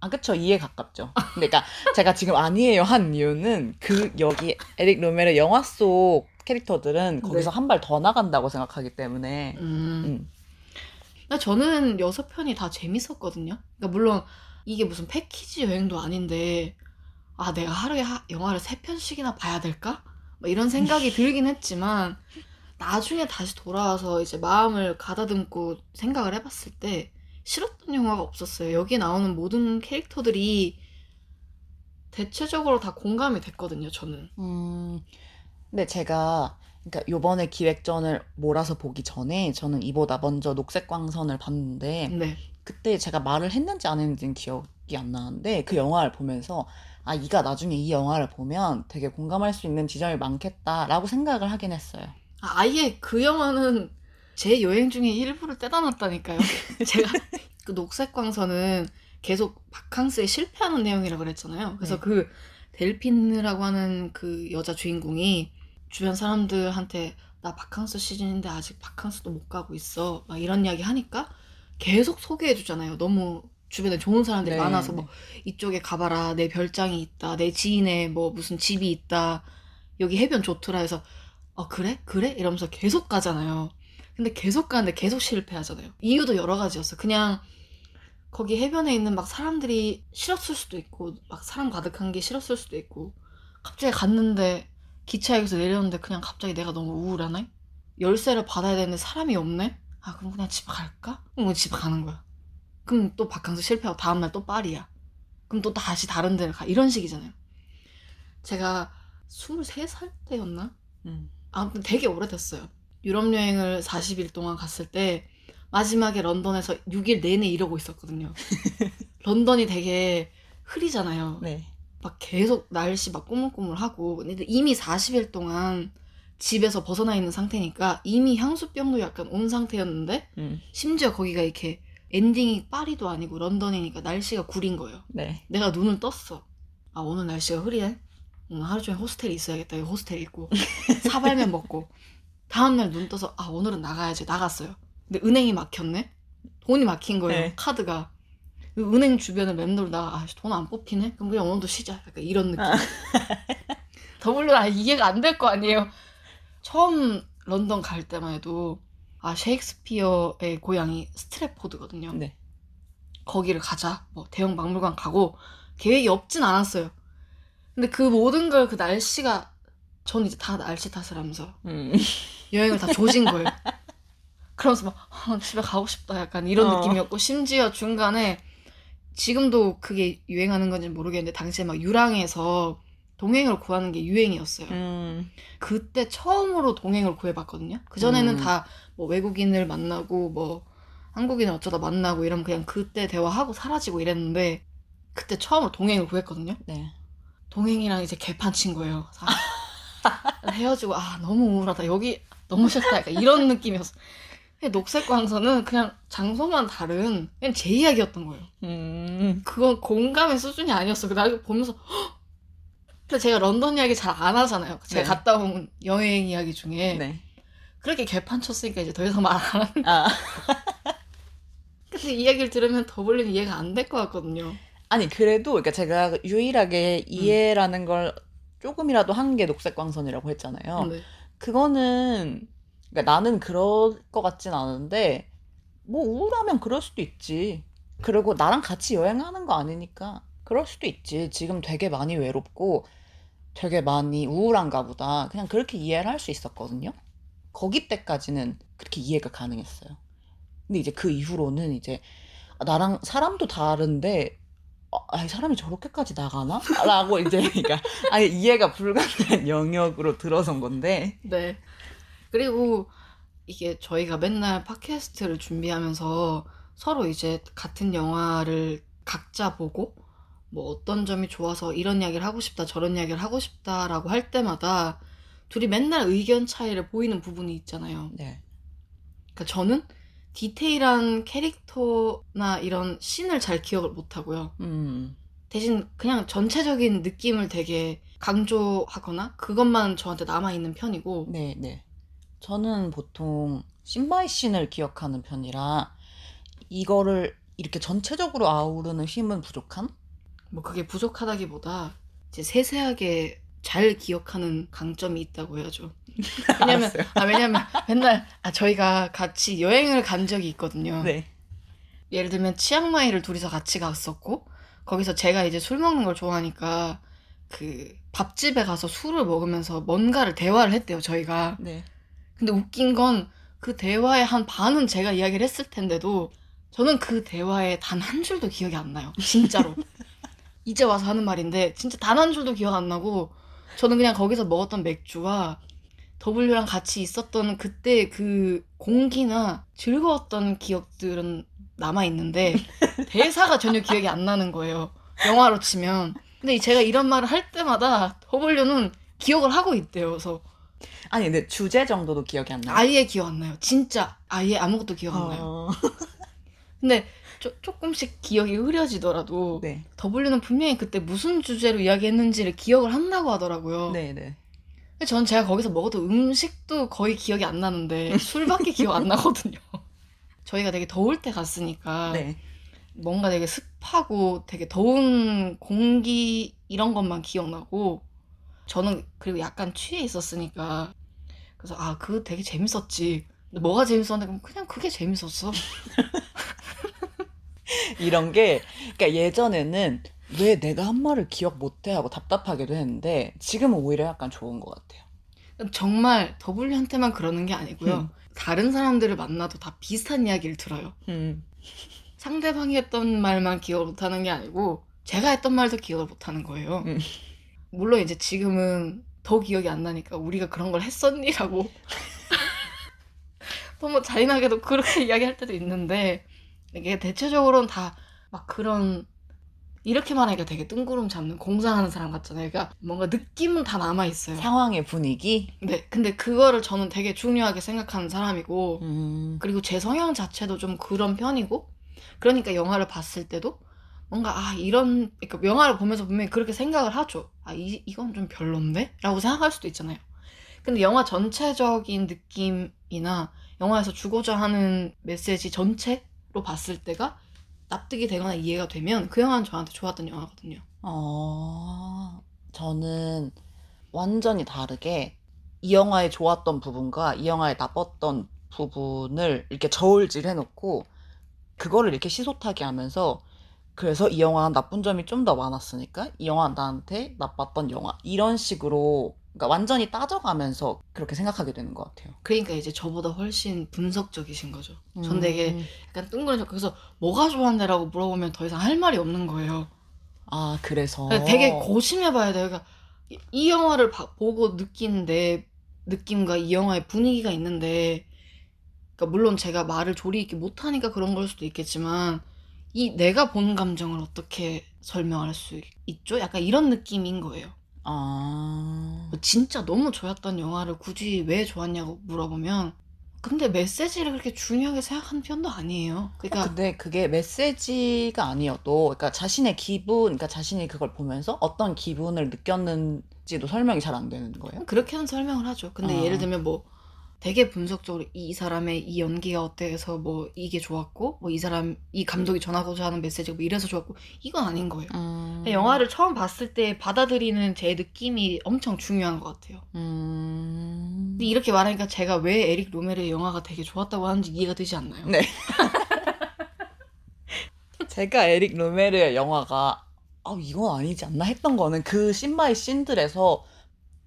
[SPEAKER 1] 아, 그쵸. 이해 가깝죠. 그러니까 제가 지금 아니에요 한 이유는 그 여기 에릭 로메르 영화 속 캐릭터들은 거기서
[SPEAKER 2] 네.
[SPEAKER 1] 한발 더 나간다고 생각하기 때문에
[SPEAKER 2] 음.
[SPEAKER 1] 음.
[SPEAKER 2] 근데 저는 여섯 편이 다 재밌었거든요. 그러니까 물론 이게 무슨 패키지 여행도 아닌데 아 내가 하루에 하- 영화를 세 편씩이나 봐야 될까? 막 이런 생각이 들긴 했지만 나중에 다시 돌아와서 이제 마음을 가다듬고 생각을 해봤을 때 싫었던 영화가 없었어요. 여기 나오는 모든 캐릭터들이 대체적으로 다 공감이 됐거든요. 저는.
[SPEAKER 1] 음, 근데 제가 그러니까 요번에 기획전을 몰아서 보기 전에 저는 이보다 먼저 녹색 광선을 봤는데
[SPEAKER 2] 네.
[SPEAKER 1] 그때 제가 말을 했는지 안 했는지는 기억이 안 나는데 그 영화를 보면서 아, 이가 나중에 이 영화를 보면 되게 공감할 수 있는 지점이 많겠다라고 생각을 하긴 했어요.
[SPEAKER 2] 아, 아예 그 영화는 제 여행 중에 일부를 떼다 놨다니까요. 제가 그 녹색 광선은 계속 바캉스에 실패하는 내용이라 그랬잖아요. 그래서
[SPEAKER 1] 네.
[SPEAKER 2] 그 델핀느라고 하는 그 여자 주인공이 주변 사람들한테 나 바캉스 시즌인데 아직 바캉스도 못 가고 있어. 막 이런 이야기 하니까 계속 소개해 주잖아요. 너무 주변에 좋은 사람들이
[SPEAKER 1] 네,
[SPEAKER 2] 많아서 뭐 이쪽에 가봐라. 내 별장이 있다. 내 지인의 뭐 무슨 집이 있다. 여기 해변 좋더라 해서 어 그래? 그래? 이러면서 계속 가잖아요. 근데 계속 가는데 계속 실패하잖아요. 이유도 여러 가지였어. 그냥 거기 해변에 있는 막 사람들이 싫었을 수도 있고 막 사람 가득한 게 싫었을 수도 있고 갑자기 갔는데 기차역에서 내렸는데 그냥 갑자기 내가 너무 우울하네? 열쇠를 받아야 되는데 사람이 없네? 아 그럼 그냥 집에 갈까? 그럼 집에 가는 거야. 그럼 또 바캉스 실패하고 다음날 또 파리야. 그럼 또 다시 다른 데를 가. 이런 식이잖아요. 제가 23살 때였나?
[SPEAKER 1] 음.
[SPEAKER 2] 아무튼 되게 오래됐어요. 유럽 여행을 40일 동안 갔을 때 마지막에 런던에서 6일 내내 이러고 있었거든요. 런던이 되게 흐리잖아요.
[SPEAKER 1] 네.
[SPEAKER 2] 막 계속 날씨 막 꾸물꾸물하고 근데 이미 40일 동안 집에서 벗어나 있는 상태니까 이미 향수병도 약간 온 상태였는데
[SPEAKER 1] 음.
[SPEAKER 2] 심지어 거기가 이렇게 엔딩이 파리도 아니고 런던이니까 날씨가 구린 거예요.
[SPEAKER 1] 네.
[SPEAKER 2] 내가 눈을 떴어. 아 오늘 날씨가 흐리네. 오늘 하루 종일 호스텔에 있어야겠다. 호스텔 있고 사발면 먹고 다음날 눈 떠서 아 오늘은 나가야지 나갔어요. 근데 은행이 막혔네. 돈이 막힌 거예요.
[SPEAKER 1] 네.
[SPEAKER 2] 카드가. 은행 주변을 맴돌다가 아, 돈 안 뽑히네. 그럼 그냥 오늘도 쉬자. 약간 이런 느낌.
[SPEAKER 1] 아.
[SPEAKER 2] 더블유 아 이해가 안 될 거 아니에요. 처음 런던 갈 때만 해도 아 셰익스피어의 고향이 스트랩포드거든요.
[SPEAKER 1] 네.
[SPEAKER 2] 거기를 가자. 뭐 대형 박물관 가고 계획이 없진 않았어요. 근데 그 모든 걸 그 날씨가 전 이제 다 날씨 탓을 하면서
[SPEAKER 1] 음.
[SPEAKER 2] 여행을 다 조진 거예요. 그러면서 막 아, 집에 가고 싶다 약간 이런
[SPEAKER 1] 어.
[SPEAKER 2] 느낌이었고 심지어 중간에 지금도 그게 유행하는 건지 모르겠는데 당시에 막 유랑에서 동행을 구하는 게 유행이었어요.
[SPEAKER 1] 음.
[SPEAKER 2] 그때 처음으로 동행을 구해봤거든요. 그 전에는
[SPEAKER 1] 음.
[SPEAKER 2] 다뭐 외국인을 만나고 뭐 한국인을 어쩌다 만나고 이러면 그냥 그때 대화하고 사라지고 이랬는데 그때 처음으로 동행을 구했거든요.
[SPEAKER 1] 네.
[SPEAKER 2] 동행이랑 이제 개판 친 거예요. 사- 헤어지고 아 너무 우울하다 여기 너무 싫다 약간 이런 느낌이었어. 녹색 광선은 그냥 장소만 다른 그냥 제 이야기였던 거예요.
[SPEAKER 1] 음.
[SPEAKER 2] 그건 공감의 수준이 아니었어. 그 나중에 보면서 헉! 근데 제가 런던 이야기 잘 안 하잖아요. 제가
[SPEAKER 1] 네.
[SPEAKER 2] 갔다 온 여행 이야기 중에
[SPEAKER 1] 네.
[SPEAKER 2] 그렇게 개판 쳤으니까 이제 더 이상 말 안 하는.
[SPEAKER 1] 아.
[SPEAKER 2] 근데 이 이야기를 들으면 더블린 이해가 안 될 것 같거든요.
[SPEAKER 1] 아니 그래도 그러니까 제가 유일하게 이해라는 걸 조금이라도 한 게 녹색광선이라고 했잖아요.
[SPEAKER 2] 네.
[SPEAKER 1] 그거는 그러니까 나는 그럴 것 같진 않은데 뭐 우울하면 그럴 수도 있지. 그리고 나랑 같이 여행하는 거 아니니까 그럴 수도 있지. 지금 되게 많이 외롭고 되게 많이 우울한가 보다. 그냥 그렇게 이해를 할 수 있었거든요. 거기 때까지는 그렇게 이해가 가능했어요. 근데 이제 그 이후로는 이제 나랑 사람도 다른데 어, 아, 이 사람이 저렇게까지 나가나? 라고 이제 그러니까 아예 이해가 불가능한 영역으로 들어선 건데.
[SPEAKER 2] 네. 그리고 이게 저희가 맨날 팟캐스트를 준비하면서 서로 이제 같은 영화를 각자 보고 뭐 어떤 점이 좋아서 이런 이야기를 하고 싶다 저런 이야기를 하고 싶다라고 할 때마다 둘이 맨날 의견 차이를 보이는 부분이 있잖아요.
[SPEAKER 1] 네.
[SPEAKER 2] 그러니까 저는 디테일한 캐릭터나 이런 씬을 잘 기억을 못 하고요.
[SPEAKER 1] 음.
[SPEAKER 2] 대신 그냥 전체적인 느낌을 되게 강조하거나 그것만 저한테 남아있는 편이고
[SPEAKER 1] 네, 네. 저는 보통 신바이 씬을 기억하는 편이라 이거를 이렇게 전체적으로 아우르는 힘은 부족한?
[SPEAKER 2] 뭐 그게 부족하다기보다 이제 세세하게 잘 기억하는 강점이 있다고 해야죠. 왜냐면. 아 왜냐면 맨날 아 저희가 같이 여행을 간 적이 있거든요.
[SPEAKER 1] 네.
[SPEAKER 2] 예를 들면 치앙마이를 둘이서 같이 갔었고 거기서 제가 이제 술 먹는 걸 좋아하니까 그 밥집에 가서 술을 먹으면서 뭔가를 대화를 했대요 저희가.
[SPEAKER 1] 네.
[SPEAKER 2] 근데 웃긴 건 그 대화의 한 반은 제가 이야기를 했을 텐데도 저는 그 대화에 단 한 줄도 기억이 안 나요. 진짜로. 이제 와서 하는 말인데 진짜 단 한 줄도 기억 안 나고 저는 그냥 거기서 먹었던 맥주와 W랑 같이 있었던 그때 그 공기나 즐거웠던 기억들은 남아 있는데 대사가 전혀 기억이 안 나는 거예요. 영화로 치면. 근데 제가 이런 말을 할 때마다 W는 기억을 하고 있대요. 그래서
[SPEAKER 1] 아니, 근데 주제 정도도 기억이 안 나요.
[SPEAKER 2] 아예 기억 안 나요. 진짜 아예 아무것도 기억 안 나요.
[SPEAKER 1] 어...
[SPEAKER 2] 근데 조, 조금씩 기억이 흐려지더라도
[SPEAKER 1] 네.
[SPEAKER 2] W는 분명히 그때 무슨 주제로 이야기했는지를 기억을 한다고 하더라고요.
[SPEAKER 1] 네, 네.
[SPEAKER 2] 전 제가 거기서 먹었던 음식도 거의 기억이 안 나는데 술밖에 기억 안 나거든요. 저희가 되게 더울 때 갔으니까
[SPEAKER 1] 네.
[SPEAKER 2] 뭔가 되게 습하고 되게 더운 공기 이런 것만 기억나고 저는 그리고 약간 취해 있었으니까 그래서 아 그거 되게 재밌었지. 뭐가 재밌었는데 그냥 그게 재밌었어.
[SPEAKER 1] 이런 게, 그러니까 예전에는 왜 내가 한 말을 기억 못해 하고 답답하기도 했는데, 지금은 오히려 약간 좋은 것 같아요.
[SPEAKER 2] 정말 W한테만 그러는 게 아니고요.
[SPEAKER 1] 음.
[SPEAKER 2] 다른 사람들을 만나도 다 비슷한 이야기를 들어요.
[SPEAKER 1] 음.
[SPEAKER 2] 상대방이 했던 말만 기억을 못하는 게 아니고 제가 했던 말도 기억을 못하는 거예요.
[SPEAKER 1] 음.
[SPEAKER 2] 물론 이제 지금은 더 기억이 안 나니까 우리가 그런 걸 했었니라고 너무 잔인하게도 그렇게 이야기할 때도 있는데 이게 대체적으로는 다 막 그런 이렇게 말하니까 되게 뜬구름 잡는 공상하는 사람 같잖아요. 그러니까 뭔가 느낌은 다 남아 있어요.
[SPEAKER 1] 상황의 분위기?
[SPEAKER 2] 네, 근데 그거를 저는 되게 중요하게 생각하는 사람이고
[SPEAKER 1] 음.
[SPEAKER 2] 그리고 제 성향 자체도 좀 그런 편이고 그러니까 영화를 봤을 때도 뭔가 아 이런 그러니까 영화를 보면서 분명히 그렇게 생각을 하죠. 아 이, 이건 좀 별론데? 라고 생각할 수도 있잖아요. 근데 영화 전체적인 느낌이나 영화에서 주고자 하는 메시지 전체로 봤을 때가 납득이 되거나 이해가 되면 그 영화는 저한테 좋았던 영화거든요.
[SPEAKER 1] 어, 저는 완전히 다르게 이 영화의 좋았던 부분과 이 영화의 나빴던 부분을 이렇게 저울질 해놓고 그거를 이렇게 시소타게 하면서 그래서 이 영화는 나쁜 점이 좀 더 많았으니까 이 영화는 나한테 나빴던 영화 이런 식으로 그러니까 완전히 따져가면서 그렇게 생각하게 되는 것 같아요.
[SPEAKER 2] 그러니까 이제 저보다 훨씬 분석적이신 거죠. 전
[SPEAKER 1] 음.
[SPEAKER 2] 되게 약간 뜬구름 그래서 뭐가 좋았네라고 물어보면 더 이상 할 말이 없는 거예요.
[SPEAKER 1] 아 그래서
[SPEAKER 2] 그러니까 되게 고심해봐야 돼요. 그러니까 이, 이 영화를 봐- 보고 느낀 내 느낌과 이 영화의 분위기가 있는데, 그러니까 물론 제가 말을 조리 있게 못하니까 그런 걸 수도 있겠지만, 이 내가 본 감정을 어떻게 설명할 수 있- 있죠? 약간 이런 느낌인 거예요. 아뭐 진짜 너무 좋았던 영화를 굳이 왜 좋았냐고 물어보면, 근데 메시지를 그렇게 중요하게 생각하는 편도 아니에요. 그러니까
[SPEAKER 1] 근데 그게 메시지가 아니어도, 그러니까 자신의 기분, 그러니까 자신이 그걸 보면서 어떤 기분을 느꼈는지도 설명이 잘 안 되는 거예요.
[SPEAKER 2] 그렇게는 설명을 하죠. 근데
[SPEAKER 1] 어.
[SPEAKER 2] 예를 들면 뭐 되게 분석적으로 이 사람의 이 연기가 어때서 뭐 이게 좋았고 뭐 이 사람 이 감독이 전하고자 하는 메시지가 뭐 이래서 좋았고 이건 아닌 거예요.
[SPEAKER 1] 음,
[SPEAKER 2] 영화를 처음 봤을 때 받아들이는 제 느낌이 엄청 중요한 것 같아요.
[SPEAKER 1] 음,
[SPEAKER 2] 근데 이렇게 말하니까 제가 왜 에릭 로메르의 영화가 되게 좋았다고 하는지 이해가 되지 않나요?
[SPEAKER 1] 네. 제가 에릭 로메르의 영화가 아 이건 아니지 않나 했던 거는 그 신바이 씬들에서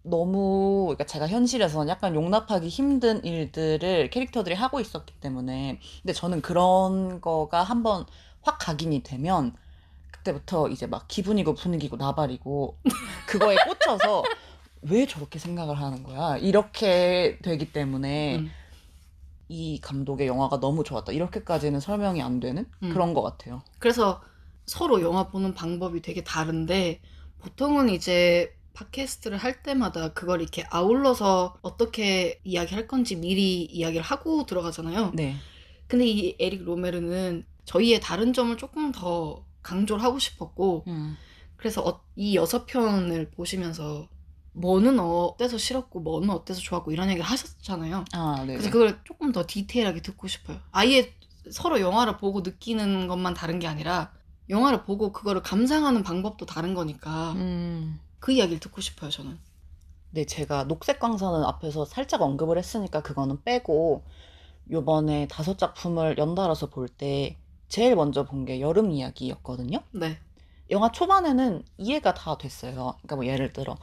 [SPEAKER 1] 너무 그러니까 제가 현실에서는 약간 용납하기 힘든 일들을 캐릭터들이 하고 있었기 때문에 근데 저는 그런 거가 한번 확 각인이 되면 그때부터 이제 막 기분이고 분위기고 나발이고 그거에 꽂혀서 왜 저렇게 생각을 하는 거야? 이렇게 되기 때문에
[SPEAKER 2] 음.
[SPEAKER 1] 이 감독의 영화가 너무 좋았다. 이렇게까지는 설명이 안 되는
[SPEAKER 2] 음.
[SPEAKER 1] 그런 것 같아요.
[SPEAKER 2] 그래서 서로 영화 보는 방법이 되게 다른데 보통은 이제 팟캐스트를 할 때마다 그걸 이렇게 아울러서 어떻게 이야기할 건지 미리 이야기를 하고 들어가잖아요.
[SPEAKER 1] 네.
[SPEAKER 2] 근데 이 에릭 로메르는 저희의 다른 점을 조금 더 강조를 하고 싶었고
[SPEAKER 1] 음.
[SPEAKER 2] 그래서 어- 이 여섯 편을 보시면서 뭐는 어때서 싫었고 뭐는 어때서 좋았고 이런 얘기를 하셨잖아요.
[SPEAKER 1] 아, 네.
[SPEAKER 2] 그래서 그걸 조금 더 디테일하게 듣고 싶어요. 아예 서로 영화를 보고 느끼는 것만 다른 게 아니라 영화를 보고 그거를 감상하는 방법도 다른 거니까
[SPEAKER 1] 음.
[SPEAKER 2] 그 이야기를 듣고 싶어요, 저는.
[SPEAKER 1] 네, 제가 녹색 광선은 앞에서 살짝 언급을 했으니까 그거는 빼고 요번에 다섯 작품을 연달아서 볼 때 제일 먼저 본 게 여름 이야기였거든요.
[SPEAKER 2] 네.
[SPEAKER 1] 영화 초반에는 이해가 다 됐어요. 그러니까 뭐 예를 들어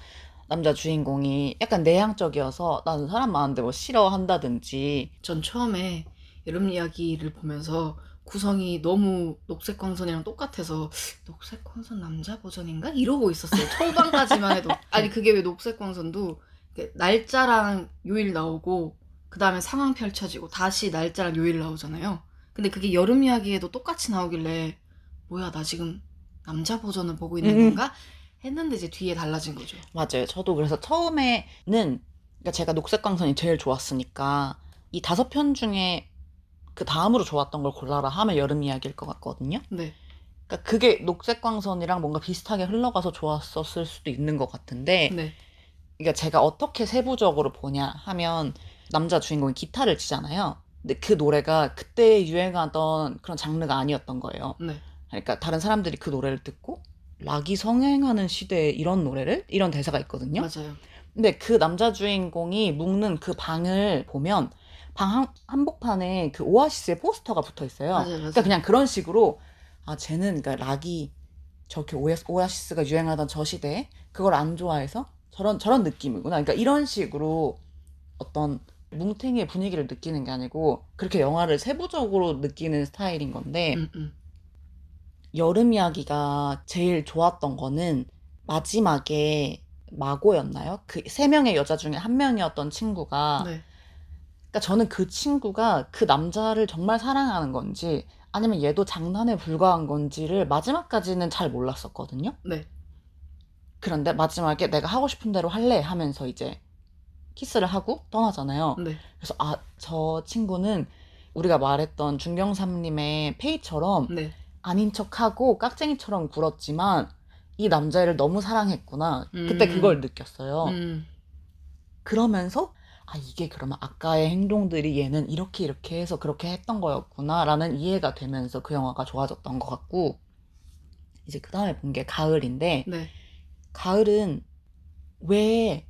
[SPEAKER 1] 남자 주인공이 약간 내향적이어서 나는 사람 많은데 뭐 싫어한다든지
[SPEAKER 2] 전 처음에 여름 이야기를 보면서 구성이 너무 녹색 광선이랑 똑같아서 녹색 광선 남자 버전인가 이러고 있었어요. 초반까지만 해도 아니 그게 왜 녹색 광선도 날짜랑 요일 나오고 그 다음에 상황 펼쳐지고 다시 날짜랑 요일 나오잖아요. 근데 그게 여름 이야기에도 똑같이 나오길래 뭐야 나 지금 남자 버전을 보고 있는
[SPEAKER 1] 음.
[SPEAKER 2] 건가 했는데 이제 뒤에 달라진 거죠.
[SPEAKER 1] 맞아요. 저도 그래서 처음에는 그러니까 제가 녹색 광선이 제일 좋았으니까 이 다섯 편 중에 그 다음으로 좋았던 걸 골라라 하면 여름 이야기일 것 같거든요.
[SPEAKER 2] 네.
[SPEAKER 1] 그러니까 그게 녹색 광선이랑 뭔가 비슷하게 흘러가서 좋았었을 수도 있는 것 같은데
[SPEAKER 2] 네.
[SPEAKER 1] 그러니까 제가 어떻게 세부적으로 보냐 하면 남자 주인공이 기타를 치잖아요. 근데 그 노래가 그때 유행하던 그런 장르가 아니었던 거예요.
[SPEAKER 2] 네.
[SPEAKER 1] 그러니까 다른 사람들이 그 노래를 듣고 락이 성행하는 시대에 이런 노래를 이런 대사가 있거든요.
[SPEAKER 2] 맞아요.
[SPEAKER 1] 근데 그 남자 주인공이 묵는 그 방을 보면 방 한, 한복판에 그 오아시스의 포스터가 붙어 있어요.
[SPEAKER 2] 맞아요. 맞아요.
[SPEAKER 1] 그러니까 그냥 그런 식으로 아 쟤는 그러니까 락이 저렇게 오아시- 오아시스 가 유행하던 저 시대에 그걸 안 좋아해서 저런 저런 느낌이구나. 그러니까 이런 식으로 어떤 뭉탱이의 분위기를 느끼는 게 아니고 그렇게 영화를 세부적으로 느끼는 스타일인 건데
[SPEAKER 2] 음, 음.
[SPEAKER 1] 여름 이야기가 제일 좋았던 거는 마지막에 마고였나요? 그 세 명의 여자 중에 한 명이었던 친구가
[SPEAKER 2] 네.
[SPEAKER 1] 그러니까 저는 그 친구가 그 남자를 정말 사랑하는 건지 아니면 얘도 장난에 불과한 건지를 마지막까지는 잘 몰랐었거든요.
[SPEAKER 2] 네.
[SPEAKER 1] 그런데 마지막에 내가 하고 싶은 대로 할래 하면서 이제 키스를 하고 떠나잖아요.
[SPEAKER 2] 네.
[SPEAKER 1] 그래서 아, 저 친구는 우리가 말했던 중경삼님의 페이처럼
[SPEAKER 2] 네.
[SPEAKER 1] 아닌 척하고 깍쟁이처럼 굴었지만 이 남자애를 너무 사랑했구나. 그때
[SPEAKER 2] 음.
[SPEAKER 1] 그걸 느꼈어요.
[SPEAKER 2] 음.
[SPEAKER 1] 그러면서 아 이게 그러면 아까의 행동들이 얘는 이렇게 이렇게 해서 그렇게 했던 거였구나라는 이해가 되면서 그 영화가 좋아졌던 것 같고 이제 그 다음에 본 게 가을인데
[SPEAKER 2] 네.
[SPEAKER 1] 가을은 왜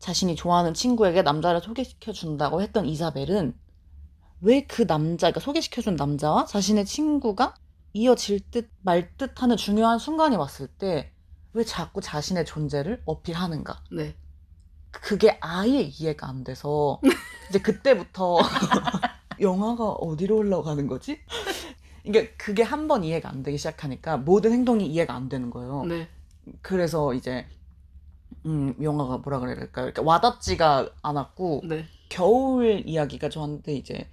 [SPEAKER 1] 자신이 좋아하는 친구에게 남자를 소개시켜 준다고 했던 이사벨은 왜 그 남자, 그러니까 소개시켜 준 남자와 자신의 친구가 이어질 듯 말 듯 하는 중요한 순간이 왔을 때 왜 자꾸 자신의 존재를 어필하는가?
[SPEAKER 2] 네.
[SPEAKER 1] 그게 아예 이해가 안 돼서 이제 그때부터 영화가 어디로 올라가는 거지? 그러니까 그게 한 번 이해가 안 되기 시작하니까 모든 행동이 이해가 안 되는 거예요.
[SPEAKER 2] 네.
[SPEAKER 1] 그래서 이제 음 영화가 뭐라 그래야 될까요? 이렇게 와닿지가 않았고
[SPEAKER 2] 네.
[SPEAKER 1] 겨울 이야기가 저한테 이제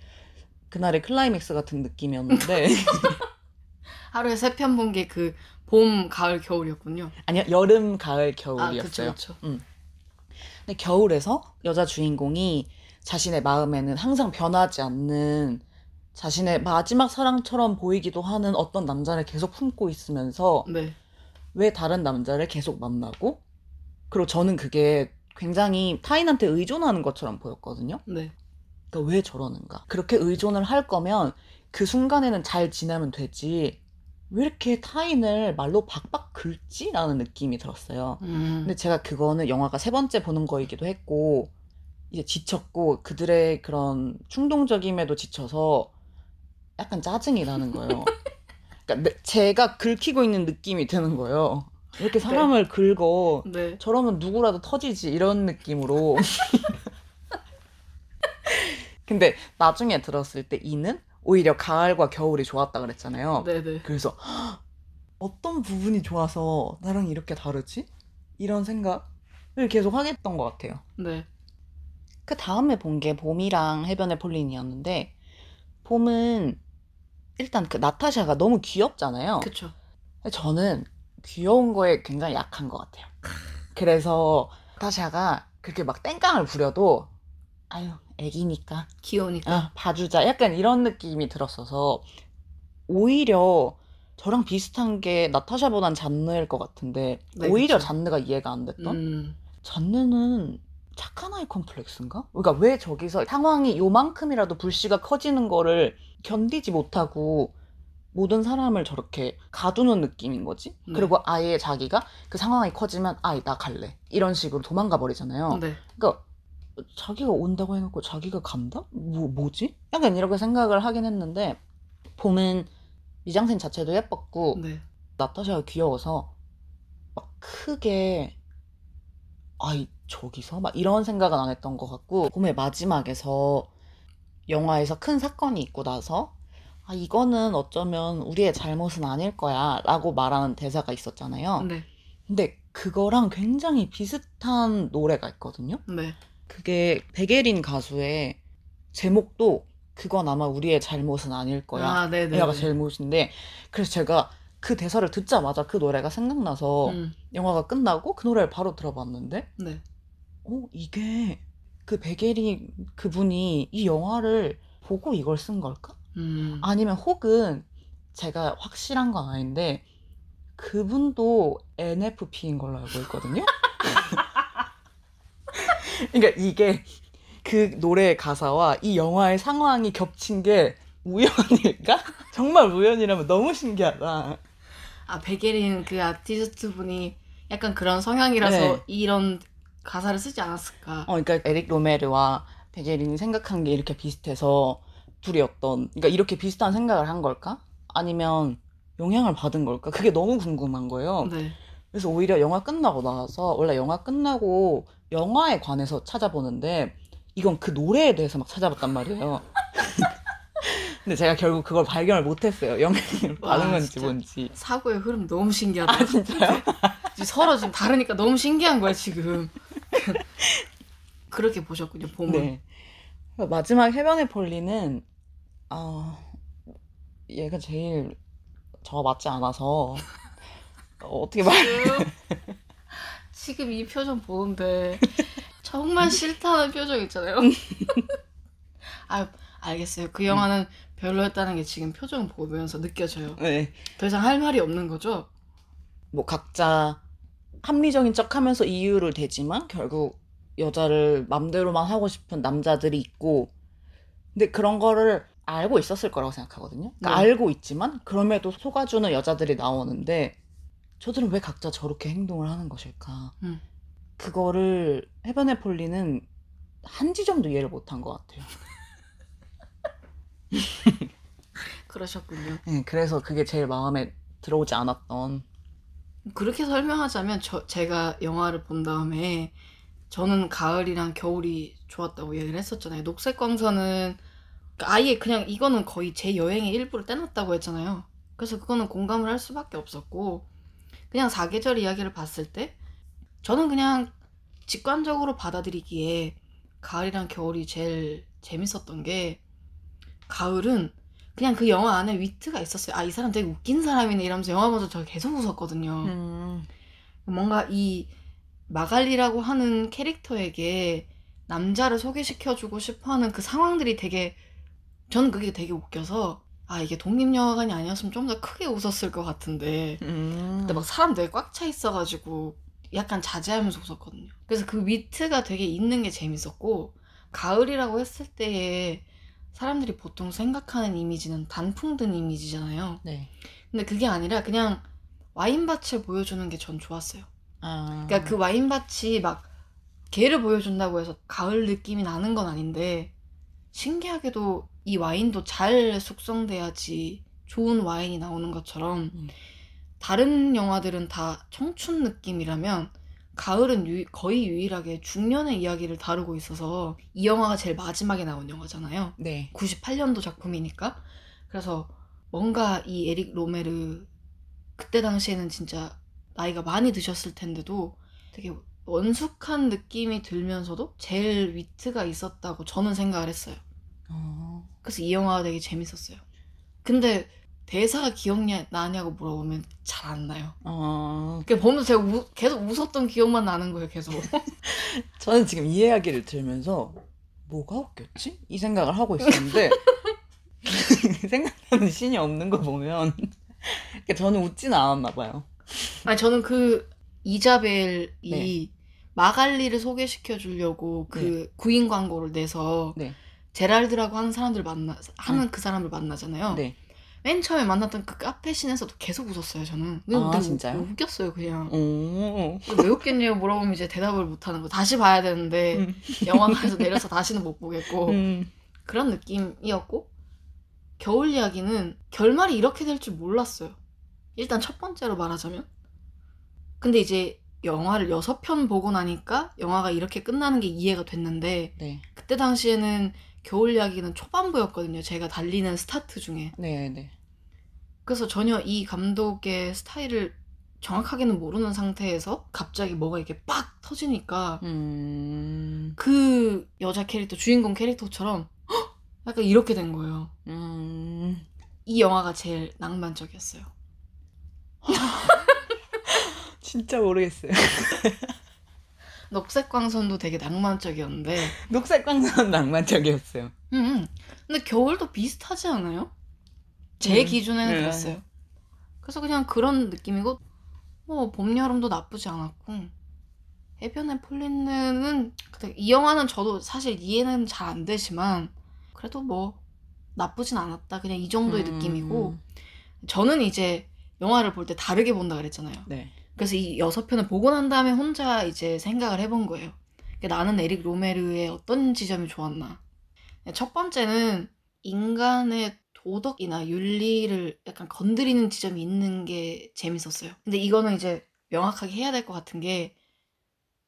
[SPEAKER 1] 그날의 클라이맥스 같은 느낌이었는데
[SPEAKER 2] 하루에 세 편 본 게 그 봄, 가을, 겨울이었군요.
[SPEAKER 1] 아니요 여름 가을
[SPEAKER 2] 아,
[SPEAKER 1] 겨울이었어요.
[SPEAKER 2] 그쵸, 그쵸.
[SPEAKER 1] 근데 겨울에서 여자 주인공이 자신의 마음에는 항상 변하지 않는 자신의 마지막 사랑처럼 보이기도 하는 어떤 남자를 계속 품고 있으면서
[SPEAKER 2] 네.
[SPEAKER 1] 왜 다른 남자를 계속 만나고 그리고 저는 그게 굉장히 타인한테 의존하는 것처럼 보였거든요.
[SPEAKER 2] 네.
[SPEAKER 1] 그러니까 왜 저러는가? 그렇게 의존을 할 거면 그 순간에는 잘 지내면 되지. 왜 이렇게 타인을 말로 박박 긁지? 라는 느낌이 들었어요.
[SPEAKER 2] 음.
[SPEAKER 1] 근데 제가 그거는 영화가 세 번째 보는 거이기도 했고, 이제 지쳤고, 그들의 그런 충동적임에도 지쳐서 약간 짜증이 나는 거예요. 그러니까 내- 제가 긁히고 있는 느낌이 드는 거예요. 왜 이렇게 사람을 긁어.
[SPEAKER 2] 네.
[SPEAKER 1] 저러면 누구라도 터지지 이런 느낌으로 근데 나중에 들었을 때 이는 오히려 가을과 겨울이 좋았다 그랬잖아요
[SPEAKER 2] 네네.
[SPEAKER 1] 그래서 헉, 어떤 부분이 좋아서 나랑 이렇게 다르지? 이런 생각을 계속 하게 했던 것 같아요.
[SPEAKER 2] 네.
[SPEAKER 1] 그 다음에 본 게 봄이랑 해변의 폴린이었는데 봄은 일단 그 나타샤가 너무 귀엽잖아요.
[SPEAKER 2] 그쵸.
[SPEAKER 1] 저는 귀여운 거에 굉장히 약한 것 같아요. 그래서 나타샤가 그렇게 막 땡깡을 부려도 아유 애기니까
[SPEAKER 2] 귀여우니까.
[SPEAKER 1] 아, 봐주자 약간 이런 느낌이 들었어서 오히려 저랑 비슷한 게 나타샤보단 잔느일 것 같은데
[SPEAKER 2] 네,
[SPEAKER 1] 오히려
[SPEAKER 2] 그쵸.
[SPEAKER 1] 잔느가 이해가 안 됐던
[SPEAKER 2] 음.
[SPEAKER 1] 잔느는 착한 아이 컴플렉스인가? 그러니까 왜 저기서 상황이 요만큼이라도 불씨가 커지는 거를 견디지 못하고 모든 사람을 저렇게 가두는 느낌인 거지?
[SPEAKER 2] 네.
[SPEAKER 1] 그리고 아예 자기가 그 상황이 커지면 아이 나 갈래 이런 식으로 도망가 버리잖아요.
[SPEAKER 2] 네.
[SPEAKER 1] 그러니까 자기가 온다고 해놓고 자기가 간다? 뭐 뭐지? 약간 이렇게 생각을 하긴 했는데 봄은 미장센 자체도 예뻤고
[SPEAKER 2] 네.
[SPEAKER 1] 나타샤가 귀여워서 막 크게 아이 저기서 막 이런 생각은 안 했던 것 같고 봄의 마지막에서 영화에서 큰 사건이 있고 나서 아 이거는 어쩌면 우리의 잘못은 아닐 거야 라고 말하는 대사가 있었잖아요
[SPEAKER 2] 네.
[SPEAKER 1] 근데 그거랑 굉장히 비슷한 노래가 있거든요
[SPEAKER 2] 네.
[SPEAKER 1] 그게 베게린 가수의 제목도 그건 아마 우리의 잘못은 아닐 거야
[SPEAKER 2] 아, 네네.
[SPEAKER 1] 얘가 잘못인데 그래서 제가 그 대사를 듣자마자 그 노래가 생각나서
[SPEAKER 2] 음.
[SPEAKER 1] 영화가 끝나고 그 노래를 바로 들어봤는데
[SPEAKER 2] 네.
[SPEAKER 1] 어 이게 그 베게리 그분이 이 영화를 보고 이걸 쓴 걸까?
[SPEAKER 2] 음.
[SPEAKER 1] 아니면 혹은 제가 확실한 건 아닌데 그분도 NFP인 걸로 알고 있거든요. 그러니까 이게 그 노래의 가사와 이 영화의 상황이 겹친 게 우연일까? 정말 우연이라면 너무 신기하다.
[SPEAKER 2] 아 베게린 그 아티스트 분이 약간 그런 성향이라서
[SPEAKER 1] 네.
[SPEAKER 2] 이런 가사를 쓰지 않았을까.
[SPEAKER 1] 어, 그러니까 에릭 로메르와 베게린이 생각한 게 이렇게 비슷해서 둘이 어떤, 그러니까 이렇게 비슷한 생각을 한 걸까? 아니면 영향을 받은 걸까? 그게 너무 궁금한 거예요.
[SPEAKER 2] 네.
[SPEAKER 1] 그래서 오히려 영화 끝나고 나서 원래 영화 끝나고 영화에 관해서 찾아보는데 이건 그 노래에 대해서 막 찾아봤단 말이에요. 근데 제가 결국 그걸 발견을 못했어요. 영향을
[SPEAKER 2] 와,
[SPEAKER 1] 받은 건지. 뭔지.
[SPEAKER 2] 사고의 흐름 너무 신기하다.
[SPEAKER 1] 아 진짜요?
[SPEAKER 2] 서로 지금 다르니까 너무 신기한 거야 지금. 그렇게 보셨군요 봄은.
[SPEAKER 1] 네. 마지막 해변의 폴리는 아 얘가 제일 저와 맞지 않아서 어떻게 말?
[SPEAKER 2] 지금, 지금 이 표정 보는데 정말 싫다는 표정 있잖아요. 아 알겠어요. 그 영화는 별로였다는 게 지금 표정 보면서 느껴져요.
[SPEAKER 1] 네.
[SPEAKER 2] 더 이상 할 말이 없는 거죠?
[SPEAKER 1] 뭐 각자 합리적인 척하면서 이유를 대지만 결국 여자를 맘대로만 하고 싶은 남자들이 있고 근데 그런 거를 알고 있었을 거라고 생각하거든요. 그러니까
[SPEAKER 2] 네.
[SPEAKER 1] 알고 있지만 그럼에도 속아주는 여자들이 나오는데 저들은 왜 각자 저렇게 행동을 하는 것일까?
[SPEAKER 2] 음.
[SPEAKER 1] 그거를 해변의 폴리는 한 지점도 이해를 못한 것 같아요.
[SPEAKER 2] 그러셨군요.
[SPEAKER 1] 네, 그래서 그게 제일 마음에 들어오지 않았던.
[SPEAKER 2] 그렇게 설명하자면 저, 제가 영화를 본 다음에 저는 가을이랑 겨울이 좋았다고 얘기를 했었잖아요. 녹색 광선은 아예 그냥 이거는 거의 제 여행의 일부를 떼놨다고 했잖아요. 그래서 그거는 공감을 할 수밖에 없었고 그냥 사계절 이야기를 봤을 때 저는 그냥 직관적으로 받아들이기에 가을이랑 겨울이 제일 재밌었던 게 가을은 그냥 그 영화 안에 위트가 있었어요. 아, 이 사람 되게 웃긴 사람이네 이러면서 영화 보면서 저 계속 웃었거든요.
[SPEAKER 1] 음.
[SPEAKER 2] 뭔가 이 마갈리라고 하는 캐릭터에게 남자를 소개시켜주고 싶어 하는 그 상황들이 되게 저는 그게 되게 웃겨서 아 이게 독립영화관이 아니었으면 좀 더 크게 웃었을 것 같은데
[SPEAKER 1] 음.
[SPEAKER 2] 근데 막 사람 되게 꽉 차 있어가지고 약간 자제하면서 웃었거든요 그래서 그 위트가 되게 있는 게 재밌었고 가을이라고 했을 때에 사람들이 보통 생각하는 이미지는 단풍 든 이미지잖아요
[SPEAKER 1] 네.
[SPEAKER 2] 근데 그게 아니라 그냥 와인밭을 보여주는 게 전 좋았어요
[SPEAKER 1] 아.
[SPEAKER 2] 그러니까 그 와인밭이 막 개를 보여준다고 해서 가을 느낌이 나는 건 아닌데 신기하게도 이 와인도 잘 숙성돼야지 좋은 와인이 나오는 것처럼
[SPEAKER 1] 음.
[SPEAKER 2] 다른 영화들은 다 청춘 느낌이라면 가을은 유- 거의 유일하게 중년의 이야기를 다루고 있어서 이 영화가 제일 마지막에 나온 영화잖아요.
[SPEAKER 1] 네.
[SPEAKER 2] 98년도 작품이니까 그래서 뭔가 이 에릭 로메르 그때 당시에는 진짜 나이가 많이 드셨을 텐데도 되게 원숙한 느낌이 들면서도 제일 위트가 있었다고 저는 생각을 했어요.
[SPEAKER 1] 어.
[SPEAKER 2] 그래서 이 영화가 되게 재밌었어요. 근데 대사가 기억나냐고 물어보면 잘 안 나요.
[SPEAKER 1] 어.
[SPEAKER 2] 보면서 제가 우- 계속 웃었던 기억만 나는 거예요, 계속.
[SPEAKER 1] 저는 지금 이 이야기를 들으면서 뭐가 웃겼지? 이 생각을 하고 있었는데 생각나는 신이 없는 거 보면 그러니까 저는 웃지는 않았나 봐요.
[SPEAKER 2] 아니 저는 그 이자벨이
[SPEAKER 1] 네.
[SPEAKER 2] 마갈리를 소개시켜 주려고 그 구인 광고를 내서
[SPEAKER 1] 네.
[SPEAKER 2] 제랄드라고 하는 사람들 만나 하는 그 사람을 만나잖아요.
[SPEAKER 1] 네.
[SPEAKER 2] 맨 처음에 만났던 그 카페 씬에서도 계속 웃었어요. 저는. 근데
[SPEAKER 1] 아, 진짜요?
[SPEAKER 2] 우- 웃겼어요 그냥.
[SPEAKER 1] 오.
[SPEAKER 2] 왜 웃겠냐고 물어보면 이제 대답을 못 하는 거. 다시 봐야 되는데
[SPEAKER 1] 음.
[SPEAKER 2] 영화관에서 내려서 다시는 못 보겠고
[SPEAKER 1] 음.
[SPEAKER 2] 그런 느낌이었고 겨울 이야기는 결말이 이렇게 될 줄 몰랐어요. 일단 첫 번째로 말하자면 근데 이제 영화를 여섯 편 보고 나니까 영화가 이렇게 끝나는 게 이해가 됐는데
[SPEAKER 1] 네.
[SPEAKER 2] 그때 당시에는 겨울 이야기는 초반부였거든요. 제가 달리는 스타트 중에.
[SPEAKER 1] 네, 네.
[SPEAKER 2] 그래서 전혀 이 감독의 스타일을 정확하게는 모르는 상태에서 갑자기 뭐가 이렇게 빡 터지니까
[SPEAKER 1] 음.
[SPEAKER 2] 그 여자 캐릭터 주인공 캐릭터처럼 헉! 약간 이렇게 된 거예요.
[SPEAKER 1] 음.
[SPEAKER 2] 이 영화가 제일 낭만적이었어요.
[SPEAKER 1] 진짜 모르겠어요.
[SPEAKER 2] 녹색 광선도 되게 낭만적이었는데,
[SPEAKER 1] 녹색 광선 낭만적이었어요.
[SPEAKER 2] 음, 근데 겨울도 비슷하지 않아요? 제
[SPEAKER 1] 음,
[SPEAKER 2] 기준에는
[SPEAKER 1] 네.
[SPEAKER 2] 그랬어요. 그래서 그냥 그런 느낌이고, 뭐 봄, 여름도 나쁘지 않았고, 해변의 폴리는 근데 이 영화는 저도 사실 이해는 잘 안 되지만 그래도 뭐 나쁘진 않았다. 그냥 이 정도의
[SPEAKER 1] 음.
[SPEAKER 2] 느낌이고 저는 이제 영화를 볼 때 다르게 본다 그랬잖아요.
[SPEAKER 1] 네.
[SPEAKER 2] 그래서 이 여섯 편을 보고 난 다음에 혼자 이제 생각을 해본 거예요. 그러니까 나는 에릭 로메르의 어떤 지점이 좋았나. 첫 번째는 인간의 도덕이나 윤리를 약간 건드리는 지점이 있는 게 재밌었어요. 근데 이거는 이제 명확하게 해야 될 것 같은 게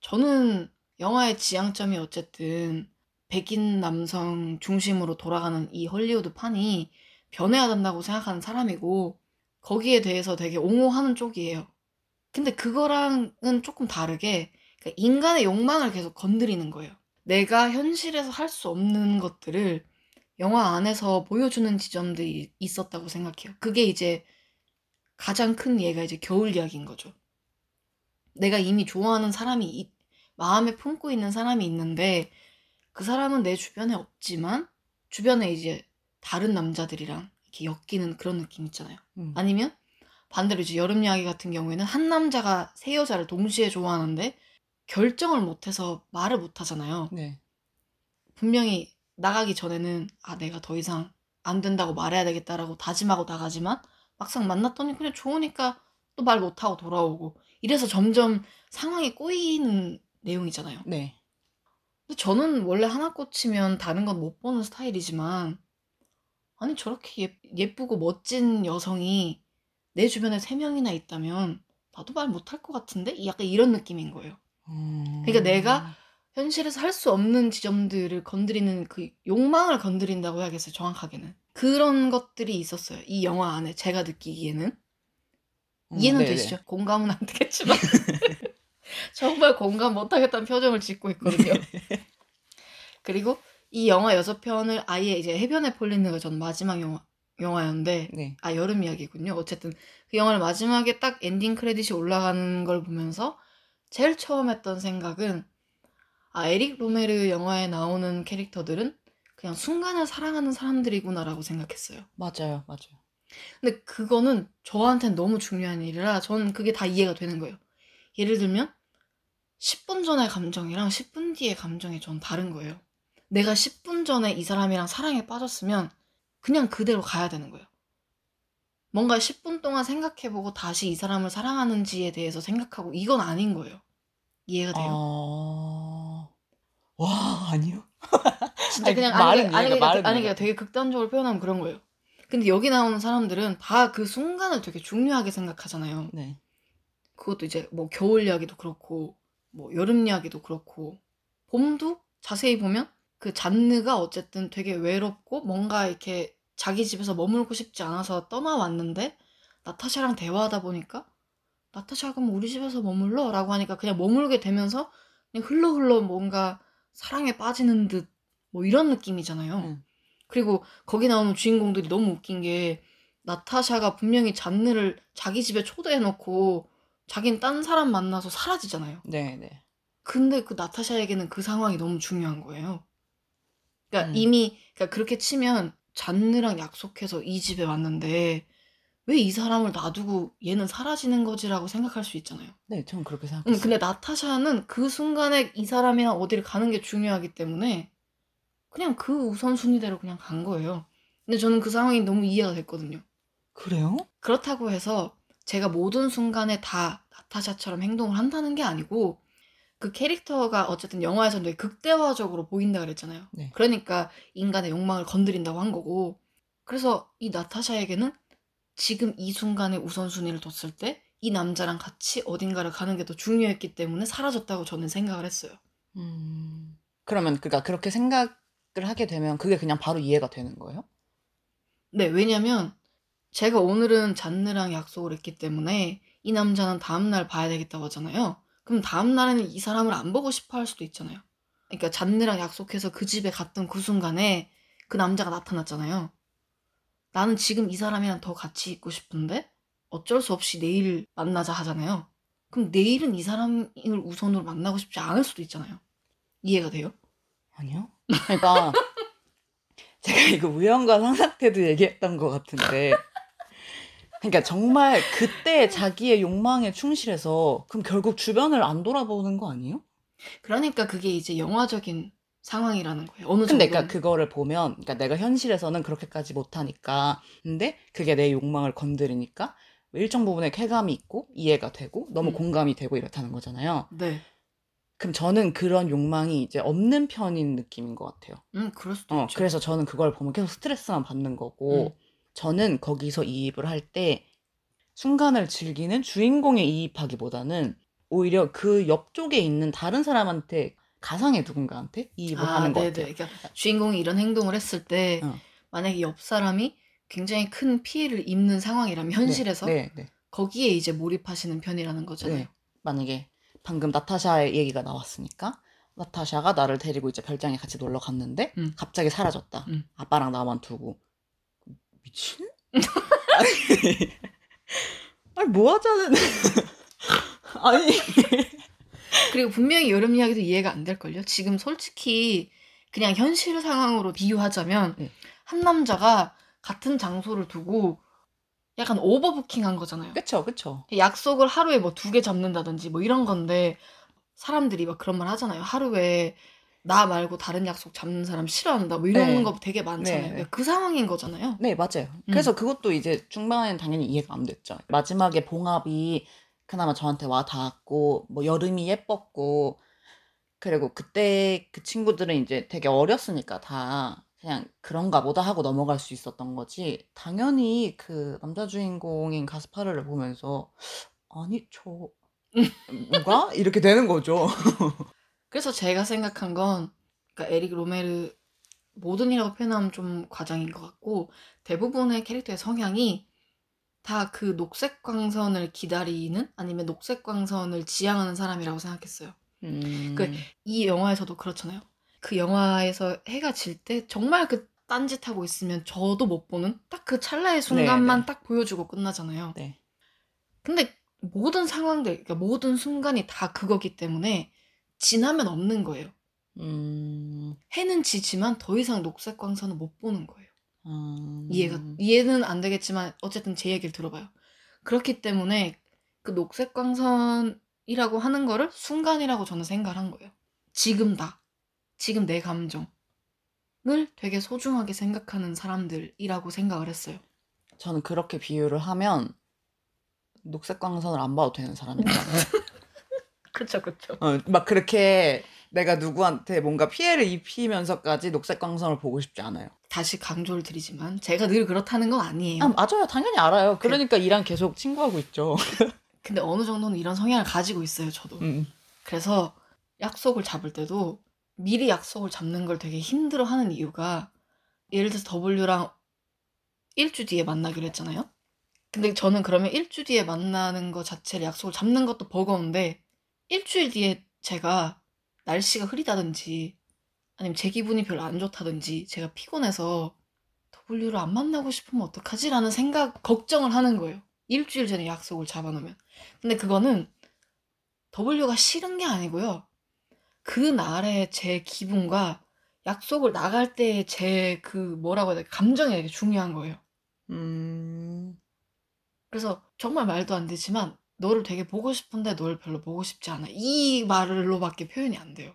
[SPEAKER 2] 저는 영화의 지향점이 어쨌든 백인 남성 중심으로 돌아가는 이 헐리우드 판이 변해야 된다고 생각하는 사람이고 거기에 대해서 되게 옹호하는 쪽이에요. 근데 그거랑은 조금 다르게 그러니까 인간의 욕망을 계속 건드리는 거예요. 내가 현실에서 할 수 없는 것들을 영화 안에서 보여주는 지점들이 있었다고 생각해요. 그게 이제 가장 큰 예가 이제 겨울 이야기인 거죠. 내가 이미 좋아하는 사람이 이- 마음에 품고 있는 사람이 있는데 그 사람은 내 주변에 없지만 주변에 이제 다른 남자들이랑 이렇게 엮이는 그런 느낌 있잖아요.
[SPEAKER 1] 음.
[SPEAKER 2] 아니면 반대로 이제 여름 이야기 같은 경우에는 한 남자가 세 여자를 동시에 좋아하는데 결정을 못해서 말을 못하잖아요.
[SPEAKER 1] 네.
[SPEAKER 2] 분명히 나가기 전에는 아 내가 더 이상 안 된다고 말해야 되겠다라고 다짐하고 나가지만 막상 만났더니 그냥 좋으니까 또 말 못하고 돌아오고 이래서 점점 상황이 꼬이는 내용이잖아요.
[SPEAKER 1] 네.
[SPEAKER 2] 근데 저는 원래 하나 꽂히면 다른 건 못 보는 스타일이지만 아니 저렇게 예, 예쁘고 멋진 여성이 내 주변에 세 명이나 있다면 나도 말 못할 것 같은데? 약간 이런 느낌인 거예요.
[SPEAKER 1] 음.
[SPEAKER 2] 그러니까 내가 현실에서 할 수 없는 지점들을 건드리는 그 욕망을 건드린다고 해야겠어요, 정확하게는. 그런 것들이 있었어요. 이 영화 안에 제가 느끼기에는.
[SPEAKER 1] 음,
[SPEAKER 2] 이해는
[SPEAKER 1] 네네.
[SPEAKER 2] 되시죠? 공감은 안 되겠지만. 정말 공감 못하겠다는 표정을 짓고 있거든요. 그리고 이 영화 여섯 편을 아예 이제 해변의 폴린느가 전 마지막 영화, 영화였는데,
[SPEAKER 1] 네.
[SPEAKER 2] 아, 여름 이야기군요. 어쨌든 그 영화를 마지막에 딱 엔딩 크레딧이 올라가는 걸 보면서 제일 처음 했던 생각은 아, 에릭 로메르 영화에 나오는 캐릭터들은 그냥 순간을 사랑하는 사람들이구나라고 생각했어요.
[SPEAKER 1] 맞아요. 맞아요.
[SPEAKER 2] 근데 그거는 저한테는 너무 중요한 일이라 저는 그게 다 이해가 되는 거예요. 예를 들면 10분 전의 감정이랑 10분 뒤의 감정이 전 다른 거예요. 내가 10분 전에 이 사람이랑 사랑에 빠졌으면 그냥 그대로 가야 되는 거예요. 뭔가 10분 동안 생각해보고 다시 이 사람을 사랑하는지에 대해서 생각하고 이건 아닌 거예요. 이해가 돼요?
[SPEAKER 1] 아... 와, 아니요.
[SPEAKER 2] 진짜
[SPEAKER 1] 아니,
[SPEAKER 2] 그냥
[SPEAKER 1] 말은
[SPEAKER 2] 아니, 아니, 아니, 아니,
[SPEAKER 1] 이해가.
[SPEAKER 2] 되게 극단적으로 표현하면 그런 거예요. 근데 여기 나오는 사람들은 다 그 순간을 되게 중요하게 생각하잖아요.
[SPEAKER 1] 네.
[SPEAKER 2] 그것도 이제 뭐 겨울 이야기도 그렇고 뭐 여름 이야기도 그렇고 봄도 자세히 보면 그 잔느가 어쨌든 되게 외롭고 뭔가 이렇게 자기 집에서 머물고 싶지 않아서 떠나왔는데 나타샤랑 대화하다 보니까 나타샤 그럼 우리 집에서 머물러? 라고 하니까 그냥 머물게 되면서 그냥 흘러 흘러 뭔가 사랑에 빠지는 듯 뭐 이런 느낌이잖아요.
[SPEAKER 1] 음.
[SPEAKER 2] 그리고 거기 나오는 주인공들이 너무 웃긴 게 나타샤가 분명히 잔느를 자기 집에 초대해놓고 자긴 딴 사람 만나서 사라지잖아요.
[SPEAKER 1] 네, 네.
[SPEAKER 2] 근데 그 나타샤에게는 그 상황이 너무 중요한 거예요. 그러니까
[SPEAKER 1] 음.
[SPEAKER 2] 이미 그러니까 그렇게 치면 잔느랑 약속해서 이 집에 왔는데 왜 이 사람을 놔두고 얘는 사라지는 거지라고 생각할 수 있잖아요.
[SPEAKER 1] 네, 저는 그렇게
[SPEAKER 2] 음,
[SPEAKER 1] 생각했어요.
[SPEAKER 2] 근데 나타샤는 그 순간에 이 사람이랑 어디를 가는 게 중요하기 때문에 그냥 그 우선순위대로 그냥 간 거예요. 근데 저는 그 상황이 너무 이해가 됐거든요.
[SPEAKER 1] 그래요?
[SPEAKER 2] 그렇다고 해서 제가 모든 순간에 다 나타샤처럼 행동을 한다는 게 아니고 그 캐릭터가 어쨌든 영화에서는 되게 극대화적으로 보인다 그랬잖아요.
[SPEAKER 1] 네.
[SPEAKER 2] 그러니까 인간의 욕망을 건드린다고 한 거고 그래서 이 나타샤에게는 지금 이 순간에 우선순위를 뒀을 때 이 남자랑 같이 어딘가를 가는 게 더 중요했기 때문에 사라졌다고 저는 생각을 했어요.
[SPEAKER 1] 음. 그러면 그니까 그렇게 생각을 하게 되면 그게 그냥 바로 이해가 되는 거예요?
[SPEAKER 2] 네, 왜냐면 제가 오늘은 잔느랑 약속을 했기 때문에 이 남자는 다음날 봐야 되겠다고 하잖아요. 그럼 다음 날에는 이 사람을 안 보고 싶어 할 수도 있잖아요. 그러니까 잔느랑 약속해서 그 집에 갔던 그 순간에 그 남자가 나타났잖아요. 나는 지금 이 사람이랑 더 같이 있고 싶은데 어쩔 수 없이 내일 만나자 하잖아요. 그럼 내일은 이 사람을 우선으로 만나고 싶지 않을 수도 있잖아요. 이해가 돼요?
[SPEAKER 1] 아니요. 그러니까 제가 이거 우연과 상상 때도 얘기했던 것 같은데 그러니까 정말 그때 자기의 욕망에 충실해서 그럼 결국 주변을 안 돌아보는 거 아니에요?
[SPEAKER 2] 그러니까 그게 이제 영화적인 상황이라는 거예요. 어느
[SPEAKER 1] 근데
[SPEAKER 2] 정도.
[SPEAKER 1] 그러니까 그거를 보면 그러니까 내가 현실에서는 그렇게까지 못 하니까 근데 그게 내 욕망을 건드리니까 일정 부분에 쾌감이 있고 이해가 되고 너무
[SPEAKER 2] 음.
[SPEAKER 1] 공감이 되고 이렇다는 거잖아요.
[SPEAKER 2] 네.
[SPEAKER 1] 그럼 저는 그런 욕망이 이제 없는 편인 느낌인 것 같아요.
[SPEAKER 2] 음, 그럴 수도
[SPEAKER 1] 어,
[SPEAKER 2] 있죠.
[SPEAKER 1] 그래서 저는 그걸 보면 계속 스트레스만 받는 거고,
[SPEAKER 2] 음.
[SPEAKER 1] 저는 거기서 이입을 할 때 순간을 즐기는 주인공에 이입하기보다는 오히려 그 옆쪽에 있는 다른 사람한테 가상의 누군가한테 이입을 하는 것 같아요.
[SPEAKER 2] 그러니까 주인공이 이런 행동을 했을 때
[SPEAKER 1] 어.
[SPEAKER 2] 만약에 옆 사람이 굉장히 큰 피해를 입는 상황이라면 현실에서
[SPEAKER 1] 네, 네,
[SPEAKER 2] 거기에 이제 몰입하시는 편이라는 거잖아요.
[SPEAKER 1] 네. 만약에 방금 나타샤의 얘기가 나왔으니까 나타샤가 나를 데리고 이제 별장에 같이 놀러 갔는데
[SPEAKER 2] 음.
[SPEAKER 1] 갑자기 사라졌다.
[SPEAKER 2] 음.
[SPEAKER 1] 아빠랑 나만 두고 미친? 아니, 아니 뭐 하자는 아니
[SPEAKER 2] 그리고 분명히 여름 이야기도 이해가 안 될걸요. 지금 솔직히 그냥 현실 상황으로 비유하자면
[SPEAKER 1] 네.
[SPEAKER 2] 한 남자가 같은 장소를 두고 약간 오버부킹 한 거잖아요.
[SPEAKER 1] 그쵸 그쵸
[SPEAKER 2] 약속을 하루에 뭐 두 개 잡는다든지 뭐 이런 건데 사람들이 막 그런 말 하잖아요. 하루에 나 말고 다른 약속 잡는 사람 싫어한다. 뭐 이런
[SPEAKER 1] 네.
[SPEAKER 2] 거 되게 많잖아요.
[SPEAKER 1] 네.
[SPEAKER 2] 그러니까 그 상황인 거잖아요.
[SPEAKER 1] 네 맞아요 그래서 그것도 이제 중반에는 당연히 이해가 안 됐죠 마지막에 봉합이 그나마 저한테 와 닿았고 뭐 여름이 예뻤고 그리고 그때 그 친구들은 이제 되게 어렸으니까 다 그냥 그런가 보다 하고 넘어갈 수 있었던 거지 당연히 그 남자 주인공인 가스파르를 보면서 아니 저 뭐가 이렇게 되는 거죠
[SPEAKER 2] 그래서 제가 생각한 건 그러니까 에릭 로메르 모든이라고 표현하면 좀 과장인 것 같고 대부분의 캐릭터의 성향이 다 그 녹색 광선을 기다리는 아니면 녹색 광선을 지향하는 사람이라고 생각했어요.
[SPEAKER 1] 음,
[SPEAKER 2] 그- 이 영화에서도 그렇잖아요. 그 영화에서 해가 질 때 정말 그 딴짓하고 있으면 저도 못 보는 딱 그 찰나의 순간만
[SPEAKER 1] 네.
[SPEAKER 2] 딱 보여주고 끝나잖아요.
[SPEAKER 1] 네.
[SPEAKER 2] 근데 모든 상황들, 그러니까 모든 순간이 다 그거기 때문에 지나면 없는 거예요.
[SPEAKER 1] 음,
[SPEAKER 2] 해는 지지만 더 이상 녹색 광선은 못 보는 거예요.
[SPEAKER 1] 음,
[SPEAKER 2] 이해가 이해는 안 되겠지만 어쨌든 제 얘기를 들어봐요. 그렇기 때문에 그 녹색 광선이라고 하는 거를 순간이라고 저는 생각을 한 거예요. 지금다. 지금 내 감정을 되게 소중하게 생각하는 사람들이라고 생각을 했어요.
[SPEAKER 1] 저는 그렇게 비유를 하면 녹색 광선을 안 봐도 되는 사람인 것 같아요.
[SPEAKER 2] 그쵸 그쵸.
[SPEAKER 1] 어, 막 그렇게 내가 누구한테 뭔가 피해를 입히면서까지 녹색 광선을 보고 싶지 않아요.
[SPEAKER 2] 다시 강조를 드리지만 제가 늘 그렇다는 건 아니에요.
[SPEAKER 1] 아, 맞아요. 당연히 알아요. 그러니까 이랑 계속 친구하고 있죠.
[SPEAKER 2] 근데 어느 정도는 이런 성향을 가지고 있어요, 저도.
[SPEAKER 1] 음.
[SPEAKER 2] 그래서 약속을 잡을 때도 미리 약속을 잡는 걸 되게 힘들어 하는 이유가 예를 들어서 W랑 일주 뒤에 만나기로 했잖아요. 근데 저는 그러면 일주 뒤에 만나는 거 자체를 약속을 잡는 것도 버거운데 일주일 뒤에 제가 날씨가 흐리다든지 아니면 제 기분이 별로 안 좋다든지 제가 피곤해서 W를 안 만나고 싶으면 어떡하지라는 생각 걱정을 하는 거예요. 일주일 전에 약속을 잡아놓으면. 근데 그거는 W가 싫은 게 아니고요. 그 날의 제 기분과 약속을 나갈 때의 제 그 뭐라고 해야 돼 감정이 되게 중요한 거예요.
[SPEAKER 1] 음.
[SPEAKER 2] 그래서 정말 말도 안 되지만 너를 되게 보고 싶은데 너를 별로 보고 싶지 않아. 이 말로밖에 표현이 안 돼요.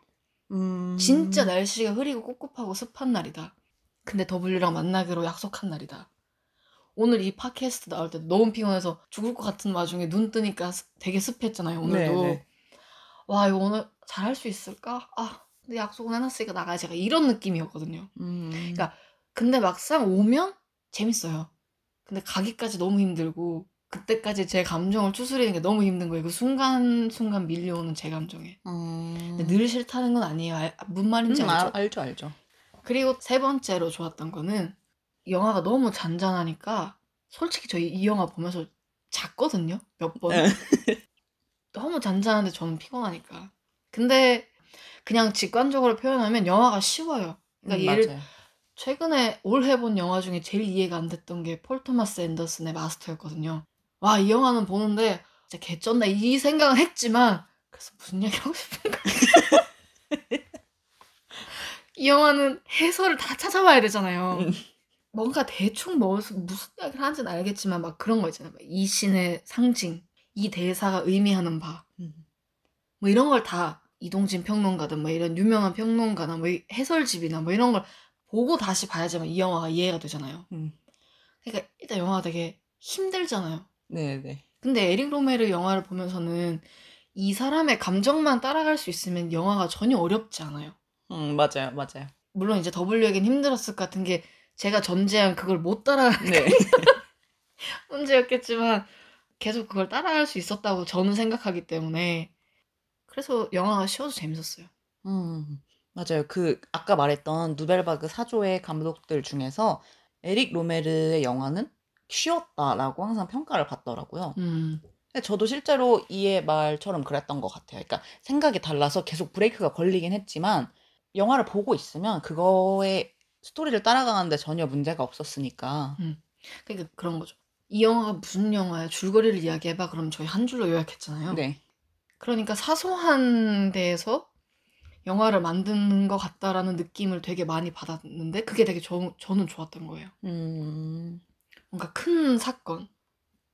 [SPEAKER 1] 음.
[SPEAKER 2] 진짜 날씨가 흐리고 꿉꿉하고 습한 날이다. 근데 W랑 만나기로 약속한 날이다. 오늘 이 팟캐스트 나올 때 너무 피곤해서 죽을 것 같은 와중에 눈 뜨니까 습- 되게 습했잖아요. 오늘도.
[SPEAKER 1] 네네.
[SPEAKER 2] 와 이거 오늘 잘 할 수 있을까? 아 근데 약속은 해놨으니까 나가야지. 약간 이런 느낌이었거든요.
[SPEAKER 1] 음.
[SPEAKER 2] 그러니까 근데 막상 오면 재밌어요. 근데 가기까지 너무 힘들고 그때까지 제 감정을 추스리는 게 너무 힘든 거예요. 그 순간순간 밀려오는 제 감정에.
[SPEAKER 1] 음.
[SPEAKER 2] 늘 싫다는 건 아니에요. 알, 뭔 말인지
[SPEAKER 1] 음,
[SPEAKER 2] 알죠?
[SPEAKER 1] 알, 알죠, 알죠.
[SPEAKER 2] 그리고 세 번째로 좋았던 거는 영화가 너무 잔잔하니까 솔직히 저희 이 영화 보면서 잤거든요. 몇 번.
[SPEAKER 1] 네.
[SPEAKER 2] 너무 잔잔한데 저는 피곤하니까. 근데 그냥 직관적으로 표현하면 영화가 쉬워요. 그러니까
[SPEAKER 1] 음,
[SPEAKER 2] 예를
[SPEAKER 1] 맞아요.
[SPEAKER 2] 최근에 올해 본 영화 중에 제일 이해가 안 됐던 게 폴 토마스 앤더슨의 마스터였거든요. 와, 이 영화는 보는데 진짜 개쩐다 이 생각은 했지만 그래서 무슨 얘기 하고 싶은 거야? 이 영화는 해설을 다 찾아봐야 되잖아요.
[SPEAKER 1] 음.
[SPEAKER 2] 뭔가 대충 뭐, 무슨 이야기를 하는지는 알겠지만 막 그런 거 있잖아요. 막이 신의 상징, 이 대사가 의미하는 바,
[SPEAKER 1] 음.
[SPEAKER 2] 뭐 이런 걸 다 이동진 평론가든 뭐 이런 유명한 평론가나 뭐 이- 해설집이나 뭐 이런 걸 보고 다시 봐야지만 이 영화가 이해가 되잖아요.
[SPEAKER 1] 음.
[SPEAKER 2] 그러니까 일단 영화가 되게 힘들잖아요.
[SPEAKER 1] 네네.
[SPEAKER 2] 근데 에릭 로메르 영화를 보면서는 이 사람의 감정만 따라갈 수 있으면 영화가 전혀 어렵지 않아요.
[SPEAKER 1] 음, 맞아요, 맞아요.
[SPEAKER 2] 물론 이제 W에겐 힘들었을 것 같은 게 제가 전제한 그걸 못 따라
[SPEAKER 1] 네.
[SPEAKER 2] 문제였겠지만 계속 그걸 따라갈 수 있었다고 저는 생각하기 때문에 그래서 영화가 쉬워서 재밌었어요.
[SPEAKER 1] 음, 맞아요. 그 아까 말했던 누벨바그 사조의 감독들 중에서 에릭 로메르의 영화는 쉬웠다라고 항상 평가를 받더라고요.
[SPEAKER 2] 음,
[SPEAKER 1] 저도 실제로 이의 말처럼 그랬던 것 같아요. 그러니까 생각이 달라서 계속 브레이크가 걸리긴 했지만 영화를 보고 있으면 그거의 스토리를 따라가는데 전혀 문제가 없었으니까.
[SPEAKER 2] 그러니까 그런 거죠. 이 영화가 무슨 영화야? 줄거리를 이야기해봐. 그럼 저희 한 줄로 요약했잖아요.
[SPEAKER 1] 네.
[SPEAKER 2] 그러니까 사소한 데에서 영화를 만드는 것 같다라는 느낌을 되게 많이 받았는데 그게 되게 저, 저는 좋았던 거예요.
[SPEAKER 1] 음,
[SPEAKER 2] 뭔가 큰 사건,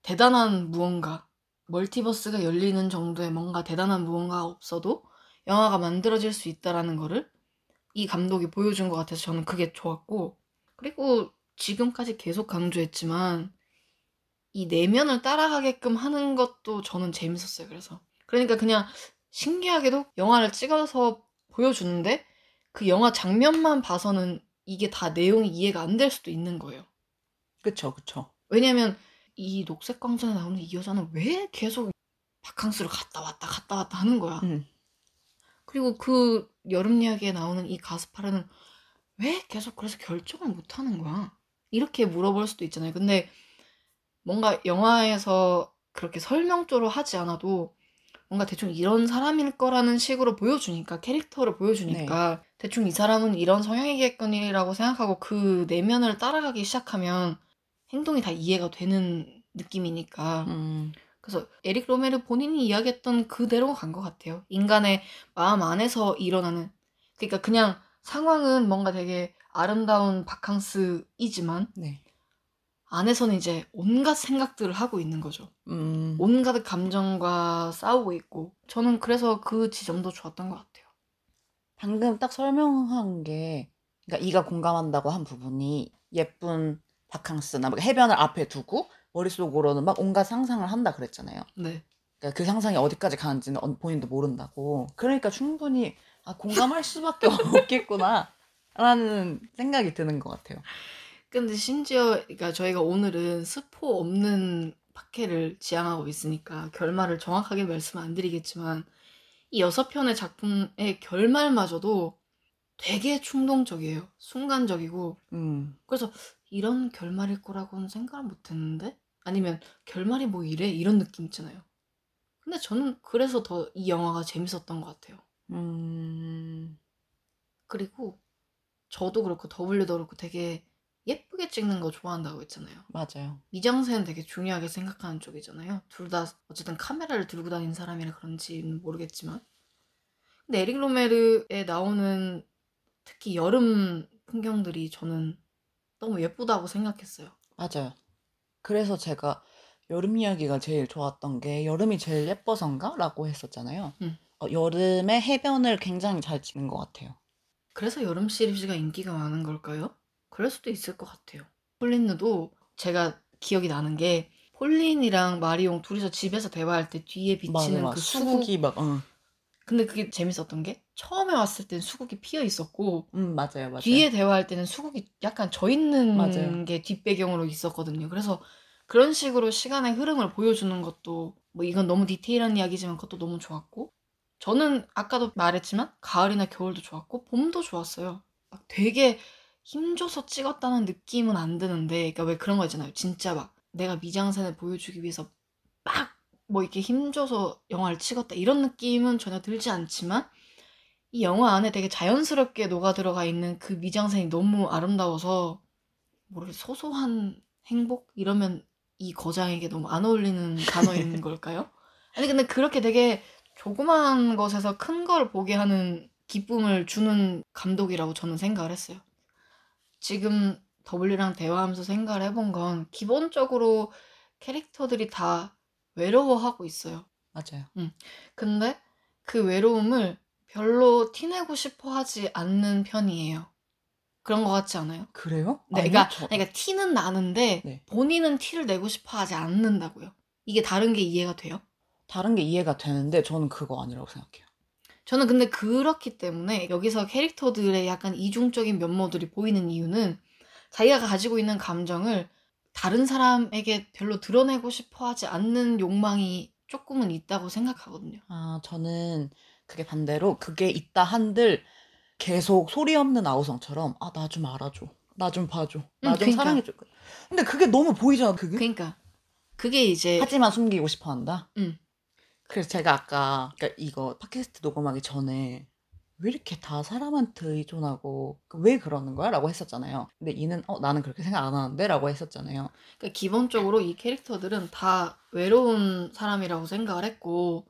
[SPEAKER 2] 대단한 무언가, 멀티버스가 열리는 정도의 뭔가 대단한 무언가가 없어도 영화가 만들어질 수 있다라는 거를 이 감독이 보여준 것 같아서 저는 그게 좋았고 그리고 지금까지 계속 강조했지만 이 내면을 따라가게끔 하는 것도 저는 재밌었어요. 그래서 그러니까 그냥 신기하게도 영화를 찍어서 보여주는데 그 영화 장면만 봐서는 이게 다 내용이 이해가 안 될 수도 있는 거예요.
[SPEAKER 1] 그쵸, 그쵸.
[SPEAKER 2] 왜냐면 이 녹색 광선에 나오는 이 여자는 왜 계속 바캉스를 갔다 왔다 갔다 왔다 하는 거야.
[SPEAKER 1] 음,
[SPEAKER 2] 그리고 그 여름 이야기에 나오는 이 가스파르는 왜 계속 그래서 결정을 못 하는 거야? 이렇게 물어볼 수도 있잖아요. 근데 뭔가 영화에서 그렇게 설명조로 하지 않아도 뭔가 대충 이런 사람일 거라는 식으로 보여주니까 캐릭터를 보여주니까 대충 이 사람은 이런 성향이겠거니라고 생각하고 그 내면을 따라가기 시작하면 행동이 다 이해가 되는 느낌이니까
[SPEAKER 1] 음,
[SPEAKER 2] 그래서 에릭 로메르 본인이 이야기했던 그대로 간 것 같아요. 인간의 마음 안에서 일어나는 그러니까 그냥 상황은 뭔가 되게 아름다운 바캉스이지만
[SPEAKER 1] 네.
[SPEAKER 2] 안에서는 이제 온갖 생각들을 하고 있는 거죠.
[SPEAKER 1] 음,
[SPEAKER 2] 온갖 감정과 싸우고 있고 저는 그래서 그 지점도 좋았던 것 같아요.
[SPEAKER 1] 방금 딱 설명한 게, 그러니까 이가 공감한다고 한 부분이 예쁜 바캉스나 막 해변을 앞에 두고 머릿속으로는 막 온갖 상상을 한다 그랬잖아요.
[SPEAKER 2] 네.
[SPEAKER 1] 그러니까 그 상상이 어디까지 가는지는 어- 본인도 모른다고. 그러니까 충분히 아, 공감할 수밖에 없겠구나. 라는 생각이 드는 것 같아요.
[SPEAKER 2] 근데 심지어 그러니까 저희가 오늘은 스포 없는 팟캐를 지향하고 있으니까 결말을 정확하게 말씀 안 드리겠지만 이 여섯 편의 작품의 결말마저도 되게 충동적이에요. 순간적이고
[SPEAKER 1] 음,
[SPEAKER 2] 그래서 이런 결말일 거라고는 생각을 못 했는데 아니면 결말이 뭐 이래 이런 느낌 있잖아요. 근데 저는 그래서 더 이 영화가 재밌었던 것 같아요.
[SPEAKER 1] 음.
[SPEAKER 2] 그리고 저도 그렇고 W도 그렇고 되게 예쁘게 찍는 거 좋아한다고 했잖아요.
[SPEAKER 1] 맞아요.
[SPEAKER 2] 미장센은 되게 중요하게 생각하는 쪽이잖아요. 둘 다 어쨌든 카메라를 들고 다니는 사람이라 그런지는 모르겠지만. 근데 에릭 로메르에 나오는 특히 여름 풍경들이 저는 너무 예쁘다고 생각했어요.
[SPEAKER 1] 맞아요. 그래서 제가 여름 이야기가 제일 좋았던 게 여름이 제일 예뻐서인가? 라고 했었잖아요.
[SPEAKER 2] 음.
[SPEAKER 1] 어, 여름의 해변을 굉장히 잘 찍는 것 같아요.
[SPEAKER 2] 그래서 여름 시리즈가 인기가 많은 걸까요? 그럴 수도 있을 것 같아요. 폴린느도 제가 기억이 나는 게 폴린이랑 마리옹 둘이서 집에서 대화할 때 뒤에 비치는
[SPEAKER 1] 맞아,
[SPEAKER 2] 그
[SPEAKER 1] 맞아.
[SPEAKER 2] 수국
[SPEAKER 1] 수국이 막, 응.
[SPEAKER 2] 근데 그게 재밌었던 게 처음에 왔을 땐 수국이 피어 있었고
[SPEAKER 1] 음, 맞아요, 맞아요.
[SPEAKER 2] 뒤에 대화할 때는 수국이 약간 져 있는
[SPEAKER 1] 맞아요.
[SPEAKER 2] 게 뒷배경으로 있었거든요. 그래서 그런 식으로 시간의 흐름을 보여주는 것도 뭐 이건 너무 디테일한 이야기지만 그것도 너무 좋았고 저는 아까도 말했지만 가을이나 겨울도 좋았고 봄도 좋았어요. 막 되게 힘줘서 찍었다는 느낌은 안 드는데 그러니까 왜 그런 거 있잖아요. 진짜 막 내가 미장센을 보여주기 위해서 막 뭐 이렇게 힘줘서 영화를 찍었다 이런 느낌은 전혀 들지 않지만 이 영화 안에 되게 자연스럽게 녹아 들어가 있는 그 미장센이 너무 아름다워서 뭐를 소소한 행복 이러면 이 거장에게 너무 안 어울리는 단어인 걸까요? 아니 근데 그렇게 되게 조그마한 것에서 큰 걸 보게 하는 기쁨을 주는 감독이라고 저는 생각을 했어요. 지금 W랑 대화하면서 생각을 해본 건 기본적으로 캐릭터들이 다 외로워하고 있어요.
[SPEAKER 1] 맞아요.
[SPEAKER 2] 근데 그 외로움을 별로 티내고 싶어 하지 않는 편이에요. 그런 것 같지 않아요?
[SPEAKER 1] 그래요?
[SPEAKER 2] 네,
[SPEAKER 1] 아니요,
[SPEAKER 2] 그러니까,
[SPEAKER 1] 저-
[SPEAKER 2] 그러니까 티는 나는데
[SPEAKER 1] 네.
[SPEAKER 2] 본인은 티를 내고 싶어 하지 않는다고요. 이게 다른 게 이해가 돼요?
[SPEAKER 1] 다른 게 이해가 되는데 저는 그거 아니라고 생각해요.
[SPEAKER 2] 저는 근데 그렇기 때문에 여기서 캐릭터들의 약간 이중적인 면모들이 보이는 이유는 자기가 가지고 있는 감정을 다른 사람에게 별로 드러내고 싶어 하지 않는 욕망이 조금은 있다고 생각하거든요.
[SPEAKER 1] 아, 저는 그게 반대로 그게 있다 한들 계속 소리 없는 아우성처럼 아, 나 좀 알아줘. 나 좀 봐줘. 나
[SPEAKER 2] 응,
[SPEAKER 1] 좀
[SPEAKER 2] 그러니까.
[SPEAKER 1] 사랑해줘. 근데 그게 너무 보이잖아, 그게.
[SPEAKER 2] 그러니까 그게 이제
[SPEAKER 1] 하지만 숨기고 싶어 한다.
[SPEAKER 2] 응.
[SPEAKER 1] 그래서 제가 아까 그러니까 이거 팟캐스트 녹음하기 전에 왜 이렇게 다 사람한테 의존하고 왜 그러는 거야? 라고 했었잖아요. 근데 이는 어, 나는 그렇게 생각 안 하는데? 라고 했었잖아요.
[SPEAKER 2] 그러니까 기본적으로 이 캐릭터들은 다 외로운 사람이라고 생각을 했고,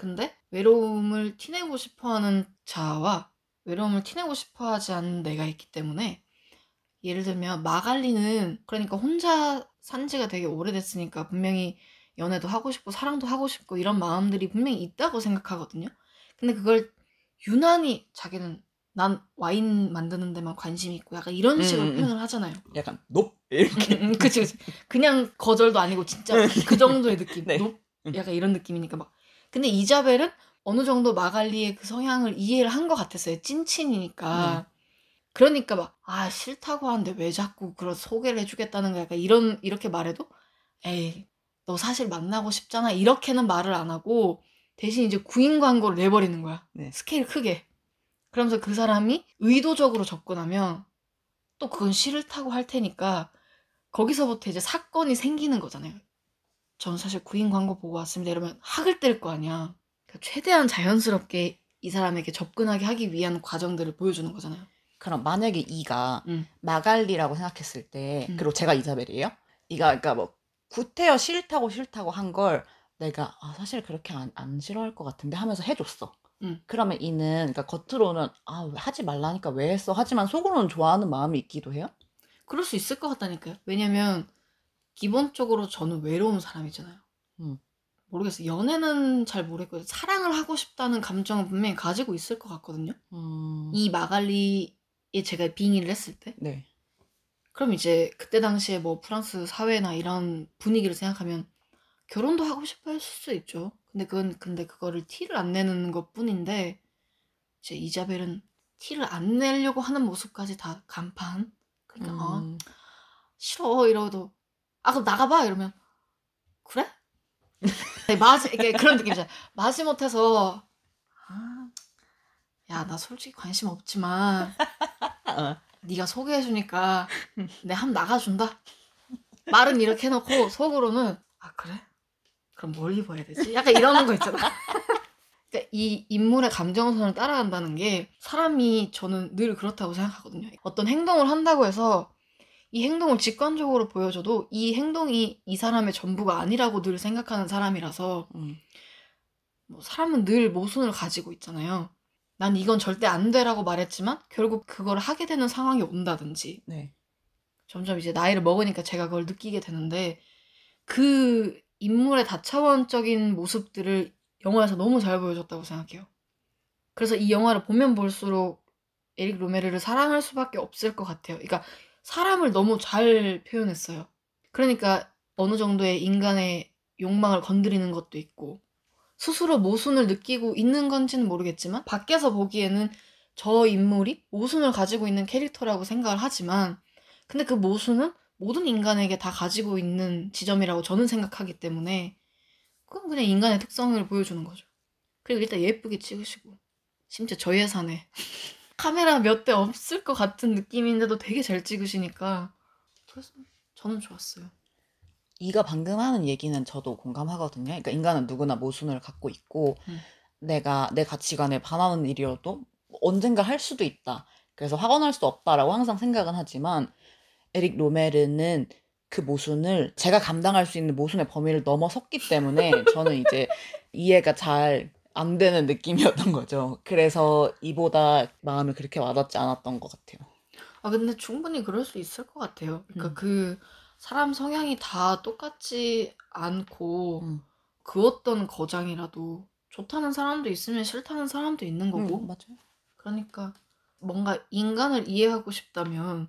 [SPEAKER 2] 근데 외로움을 티내고 싶어하는 자와 외로움을 티내고 싶어하지 않는 내가 있기 때문에 예를 들면 마갈리는 그러니까 혼자 산 지가 되게 오래됐으니까 분명히 연애도 하고 싶고 사랑도 하고 싶고 이런 마음들이 분명히 있다고 생각하거든요. 근데 그걸 유난히 자기는 난 와인 만드는 데만 관심이 있고 약간 이런 식으로
[SPEAKER 1] 음, 음, 음.
[SPEAKER 2] 표현을 하잖아요.
[SPEAKER 1] 약간 높 이렇게
[SPEAKER 2] 음, 음, 그치, 그치. 그냥 거절도 아니고 진짜 그 정도의 느낌.
[SPEAKER 1] 네.
[SPEAKER 2] 높?
[SPEAKER 1] 음.
[SPEAKER 2] 약간 이런 느낌이니까 막. 근데 이자벨은 어느 정도 마갈리의 그 성향을 이해를 한 것 같았어요. 찐친이니까. 그러니까 막, 아, 싫다고 하는데 왜 자꾸 그런 소개를 해주겠다는 거야. 약간 이런, 이렇게 말해도, 에이, 너 사실 만나고 싶잖아. 이렇게는 말을 안 하고, 대신 이제 구인 광고를 내버리는 거야.
[SPEAKER 1] 네.
[SPEAKER 2] 스케일 크게. 그러면서 그 사람이 의도적으로 접근하면, 또 그건 싫다고 할 테니까, 거기서부터 이제 사건이 생기는 거잖아요. 전 사실 구인 광고 보고 왔습니다. 이러면 학을 뗄 거 아니야. 그러니까 최대한 자연스럽게 이 사람에게 접근하게 하기 위한 과정들을 보여주는 거잖아요.
[SPEAKER 1] 그럼 만약에 이가
[SPEAKER 2] 음.
[SPEAKER 1] 마갈리라고 생각했을 때
[SPEAKER 2] 음.
[SPEAKER 1] 그리고 제가 이자벨이에요. 이가 그러니까 뭐 구태여 싫다고 싫다고 한 걸 내가 아 사실 그렇게 안, 안 싫어할 것 같은데 하면서 해줬어.
[SPEAKER 2] 음.
[SPEAKER 1] 그러면 이는 그러니까 겉으로는 아왜 하지 말라니까 왜 했어 하지만 속으로는 좋아하는 마음이 있기도 해요.
[SPEAKER 2] 그럴 수 있을 것 같다니까요. 왜냐면 기본적으로 저는 외로운 사람이잖아요.
[SPEAKER 1] 음.
[SPEAKER 2] 모르겠어요. 연애는 잘 모르겠고 사랑을 하고 싶다는 감정은 분명히 가지고 있을 것 같거든요.
[SPEAKER 1] 음,
[SPEAKER 2] 이 마갈리에 제가 빙의를 했을 때
[SPEAKER 1] 네.
[SPEAKER 2] 그럼 이제 그때 당시에 뭐 프랑스 사회나 이런 분위기를 생각하면 결혼도 하고 싶어 했을 수 있죠. 근데 그건 근데 그거를 티를 안 내는 것 뿐인데 이제 이자벨은 티를 안 내려고 하는 모습까지 다 간판. 그러니까 아,
[SPEAKER 1] 음,
[SPEAKER 2] 싫어 이러도 아 그럼 나가봐 이러면 그래? 네, 마지 이게 그런 느낌이잖아. 마지 못해서 아, 야나 솔직히 관심 없지만
[SPEAKER 1] 어,
[SPEAKER 2] 네가 소개해주니까 내한 나가준다. 말은 이렇게 해놓고 속으로는 아 그래? 그럼 뭘 입어야 되지? 약간 이러는 거 있잖아. 그러니까 이 인물의 감정선을 따라간다는 게 사람이 저는 늘 그렇다고 생각하거든요. 어떤 행동을 한다고 해서 이 행동을 직관적으로 보여줘도 이 행동이 이 사람의 전부가 아니라고 늘 생각하는 사람이라서
[SPEAKER 1] 음.
[SPEAKER 2] 뭐 사람은 늘 모순을 가지고 있잖아요. 난 이건 절대 안 돼라고 말했지만 결국 그걸 하게 되는 상황이 온다든지
[SPEAKER 1] 네.
[SPEAKER 2] 점점 이제 나이를 먹으니까 제가 그걸 느끼게 되는데 그 인물의 다차원적인 모습들을 영화에서 너무 잘 보여줬다고 생각해요. 그래서 이 영화를 보면 볼수록 에릭 로메르를 사랑할 수밖에 없을 것 같아요. 그러니까 사람을 너무 잘 표현했어요. 그러니까 어느 정도의 인간의 욕망을 건드리는 것도 있고 스스로 모순을 느끼고 있는 건지는 모르겠지만 밖에서 보기에는 저 인물이 모순을 가지고 있는 캐릭터라고 생각을 하지만 근데 그 모순은 모든 인간에게 다 가지고 있는 지점이라고 저는 생각하기 때문에 그건 그냥 인간의 특성을 보여주는 거죠. 그리고 일단 예쁘게 찍으시고 심지어 저 예산에 카메라 몇 대 없을 것 같은 느낌인데도 되게 잘 찍으시니까 그래서 저는 좋았어요.
[SPEAKER 1] 이가 방금 하는 얘기는 저도 공감하거든요. 그러니까 인간은 누구나 모순을 갖고 있고
[SPEAKER 2] 음.
[SPEAKER 1] 내가 내 가치관에 반하는 일이어도 언젠가 할 수도 있다. 그래서 확언할 수 없다라고 항상 생각은 하지만 에릭 로메르는 그 모순을 제가 감당할 수 있는 모순의 범위를 넘어섰기 때문에 저는 이제 이해가 잘 안 되는 느낌이었던 거죠. 그래서 이보다 마음이 그렇게 와닿지 않았던 것 같아요.
[SPEAKER 2] 아 근데 충분히 그럴 수 있을 것 같아요. 그러니까
[SPEAKER 1] 음.
[SPEAKER 2] 그 사람 성향이 다 똑같지 않고
[SPEAKER 1] 음.
[SPEAKER 2] 그 어떤 거장이라도 좋다는 사람도 있으면 싫다는 사람도 있는 거고
[SPEAKER 1] 음, 맞아요.
[SPEAKER 2] 그러니까 뭔가 인간을 이해하고 싶다면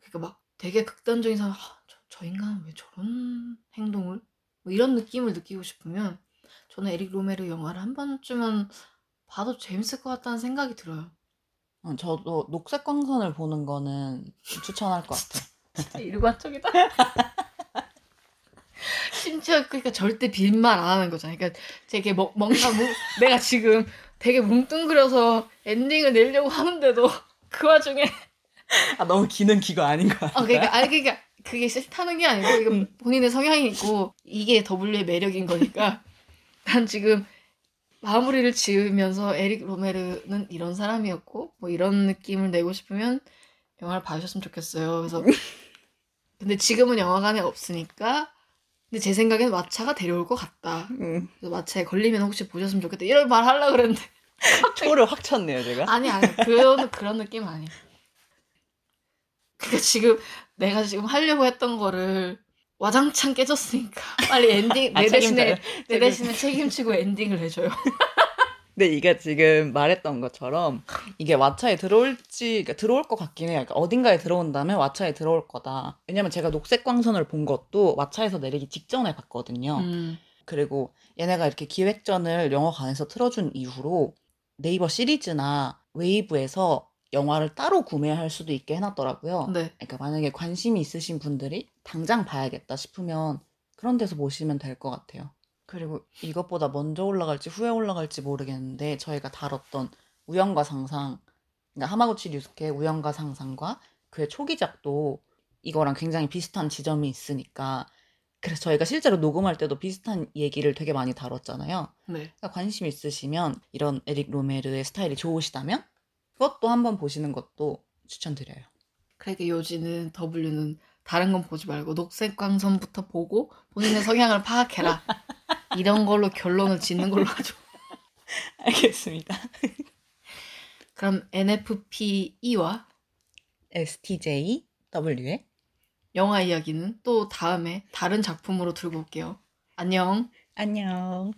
[SPEAKER 2] 그러니까 막 되게 극단적인 사람 아, 저, 저 인간은 왜 저런 행동을 뭐 이런 느낌을 느끼고 싶으면 저는 에릭 로메르 영화를 한 번쯤은 봐도 재밌을 것 같다는 생각이 들어요.
[SPEAKER 1] 어, 저도 녹색 광선을 보는 거는 추천할 것 같아요.
[SPEAKER 2] 진짜 일관적이다. 심지어 그러니까 절대 빈말 안 하는 거잖아. 그러니까 되게 뭐, 뭔가 뭉, 내가 지금 되게 뭉뚱그려서 엔딩을 내려고 하는데도 그 와중에
[SPEAKER 1] 아 너무 기는 기가 아닌
[SPEAKER 2] 거아 그러니까 아니 그러니까 그게 싫다는 게 아니고 이거 본인의 성향이 있고 이게 W의 매력인 거니까 난 지금 마무리를 지으면서 에릭 로메르는 이런 사람이었고 뭐 이런 느낌을 내고 싶으면 영화를 봐주셨으면 좋겠어요. 그래서 근데 지금은 영화관에 없으니까 근데 제 생각엔 마차가 데려올 것 같다.
[SPEAKER 1] 음.
[SPEAKER 2] 그래서 마차에 걸리면 혹시 보셨으면 좋겠다. 이런 말 하려고 그랬는데
[SPEAKER 1] 초를 확 쳤네요 제가.
[SPEAKER 2] 아니 아니 그런 그런 느낌 아니야. 그러니까 지금 내가 지금 하려고 했던 거를 와장창 깨졌으니까 빨리 엔딩 내
[SPEAKER 1] 아,
[SPEAKER 2] 대신에
[SPEAKER 1] 책임져요.
[SPEAKER 2] 내 대신에 책임지고 엔딩을 해줘요.
[SPEAKER 1] 근데 이게 지금 말했던 것처럼 이게 왓챠에 들어올지 그러니까 들어올 것 같긴 해요. 그러니까 어딘가에 들어온다면 왓챠에 들어올 거다. 왜냐면 제가 녹색 광선을 본 것도 왓챠에서 내리기 직전에 봤거든요.
[SPEAKER 2] 음.
[SPEAKER 1] 그리고 얘네가 이렇게 기획전을 영화관에서 틀어준 이후로 네이버 시리즈나 웨이브에서 영화를 따로 구매할 수도 있게 해놨더라고요.
[SPEAKER 2] 네.
[SPEAKER 1] 그러니까 만약에 관심이 있으신 분들이 당장 봐야겠다 싶으면 그런 데서 보시면 될 것 같아요. 그리고 이것보다 먼저 올라갈지 후에 올라갈지 모르겠는데 저희가 다뤘던 우연과 상상, 그러니까 하마구치 류스케의 우연과 상상과 그의 초기작도 이거랑 굉장히 비슷한 지점이 있으니까 그래서 저희가 실제로 녹음할 때도 비슷한 얘기를 되게 많이 다뤘잖아요.
[SPEAKER 2] 네.
[SPEAKER 1] 그러니까 관심 있으시면 이런 에릭 로메르의 스타일이 좋으시다면 그것도 한번 보시는 것도 추천드려요.
[SPEAKER 2] 그러니까 요지는 W는 다른 건 보지 말고 녹색 광선부터 보고 본인의 성향을 파악해라. 이런 걸로 결론을 짓는 걸로 하죠.
[SPEAKER 1] 알겠습니다.
[SPEAKER 2] 그럼 NFPE와
[SPEAKER 1] STJW의
[SPEAKER 2] 영화 이야기는 또 다음에 다른 작품으로 들고 올게요. 안녕.
[SPEAKER 1] 안녕.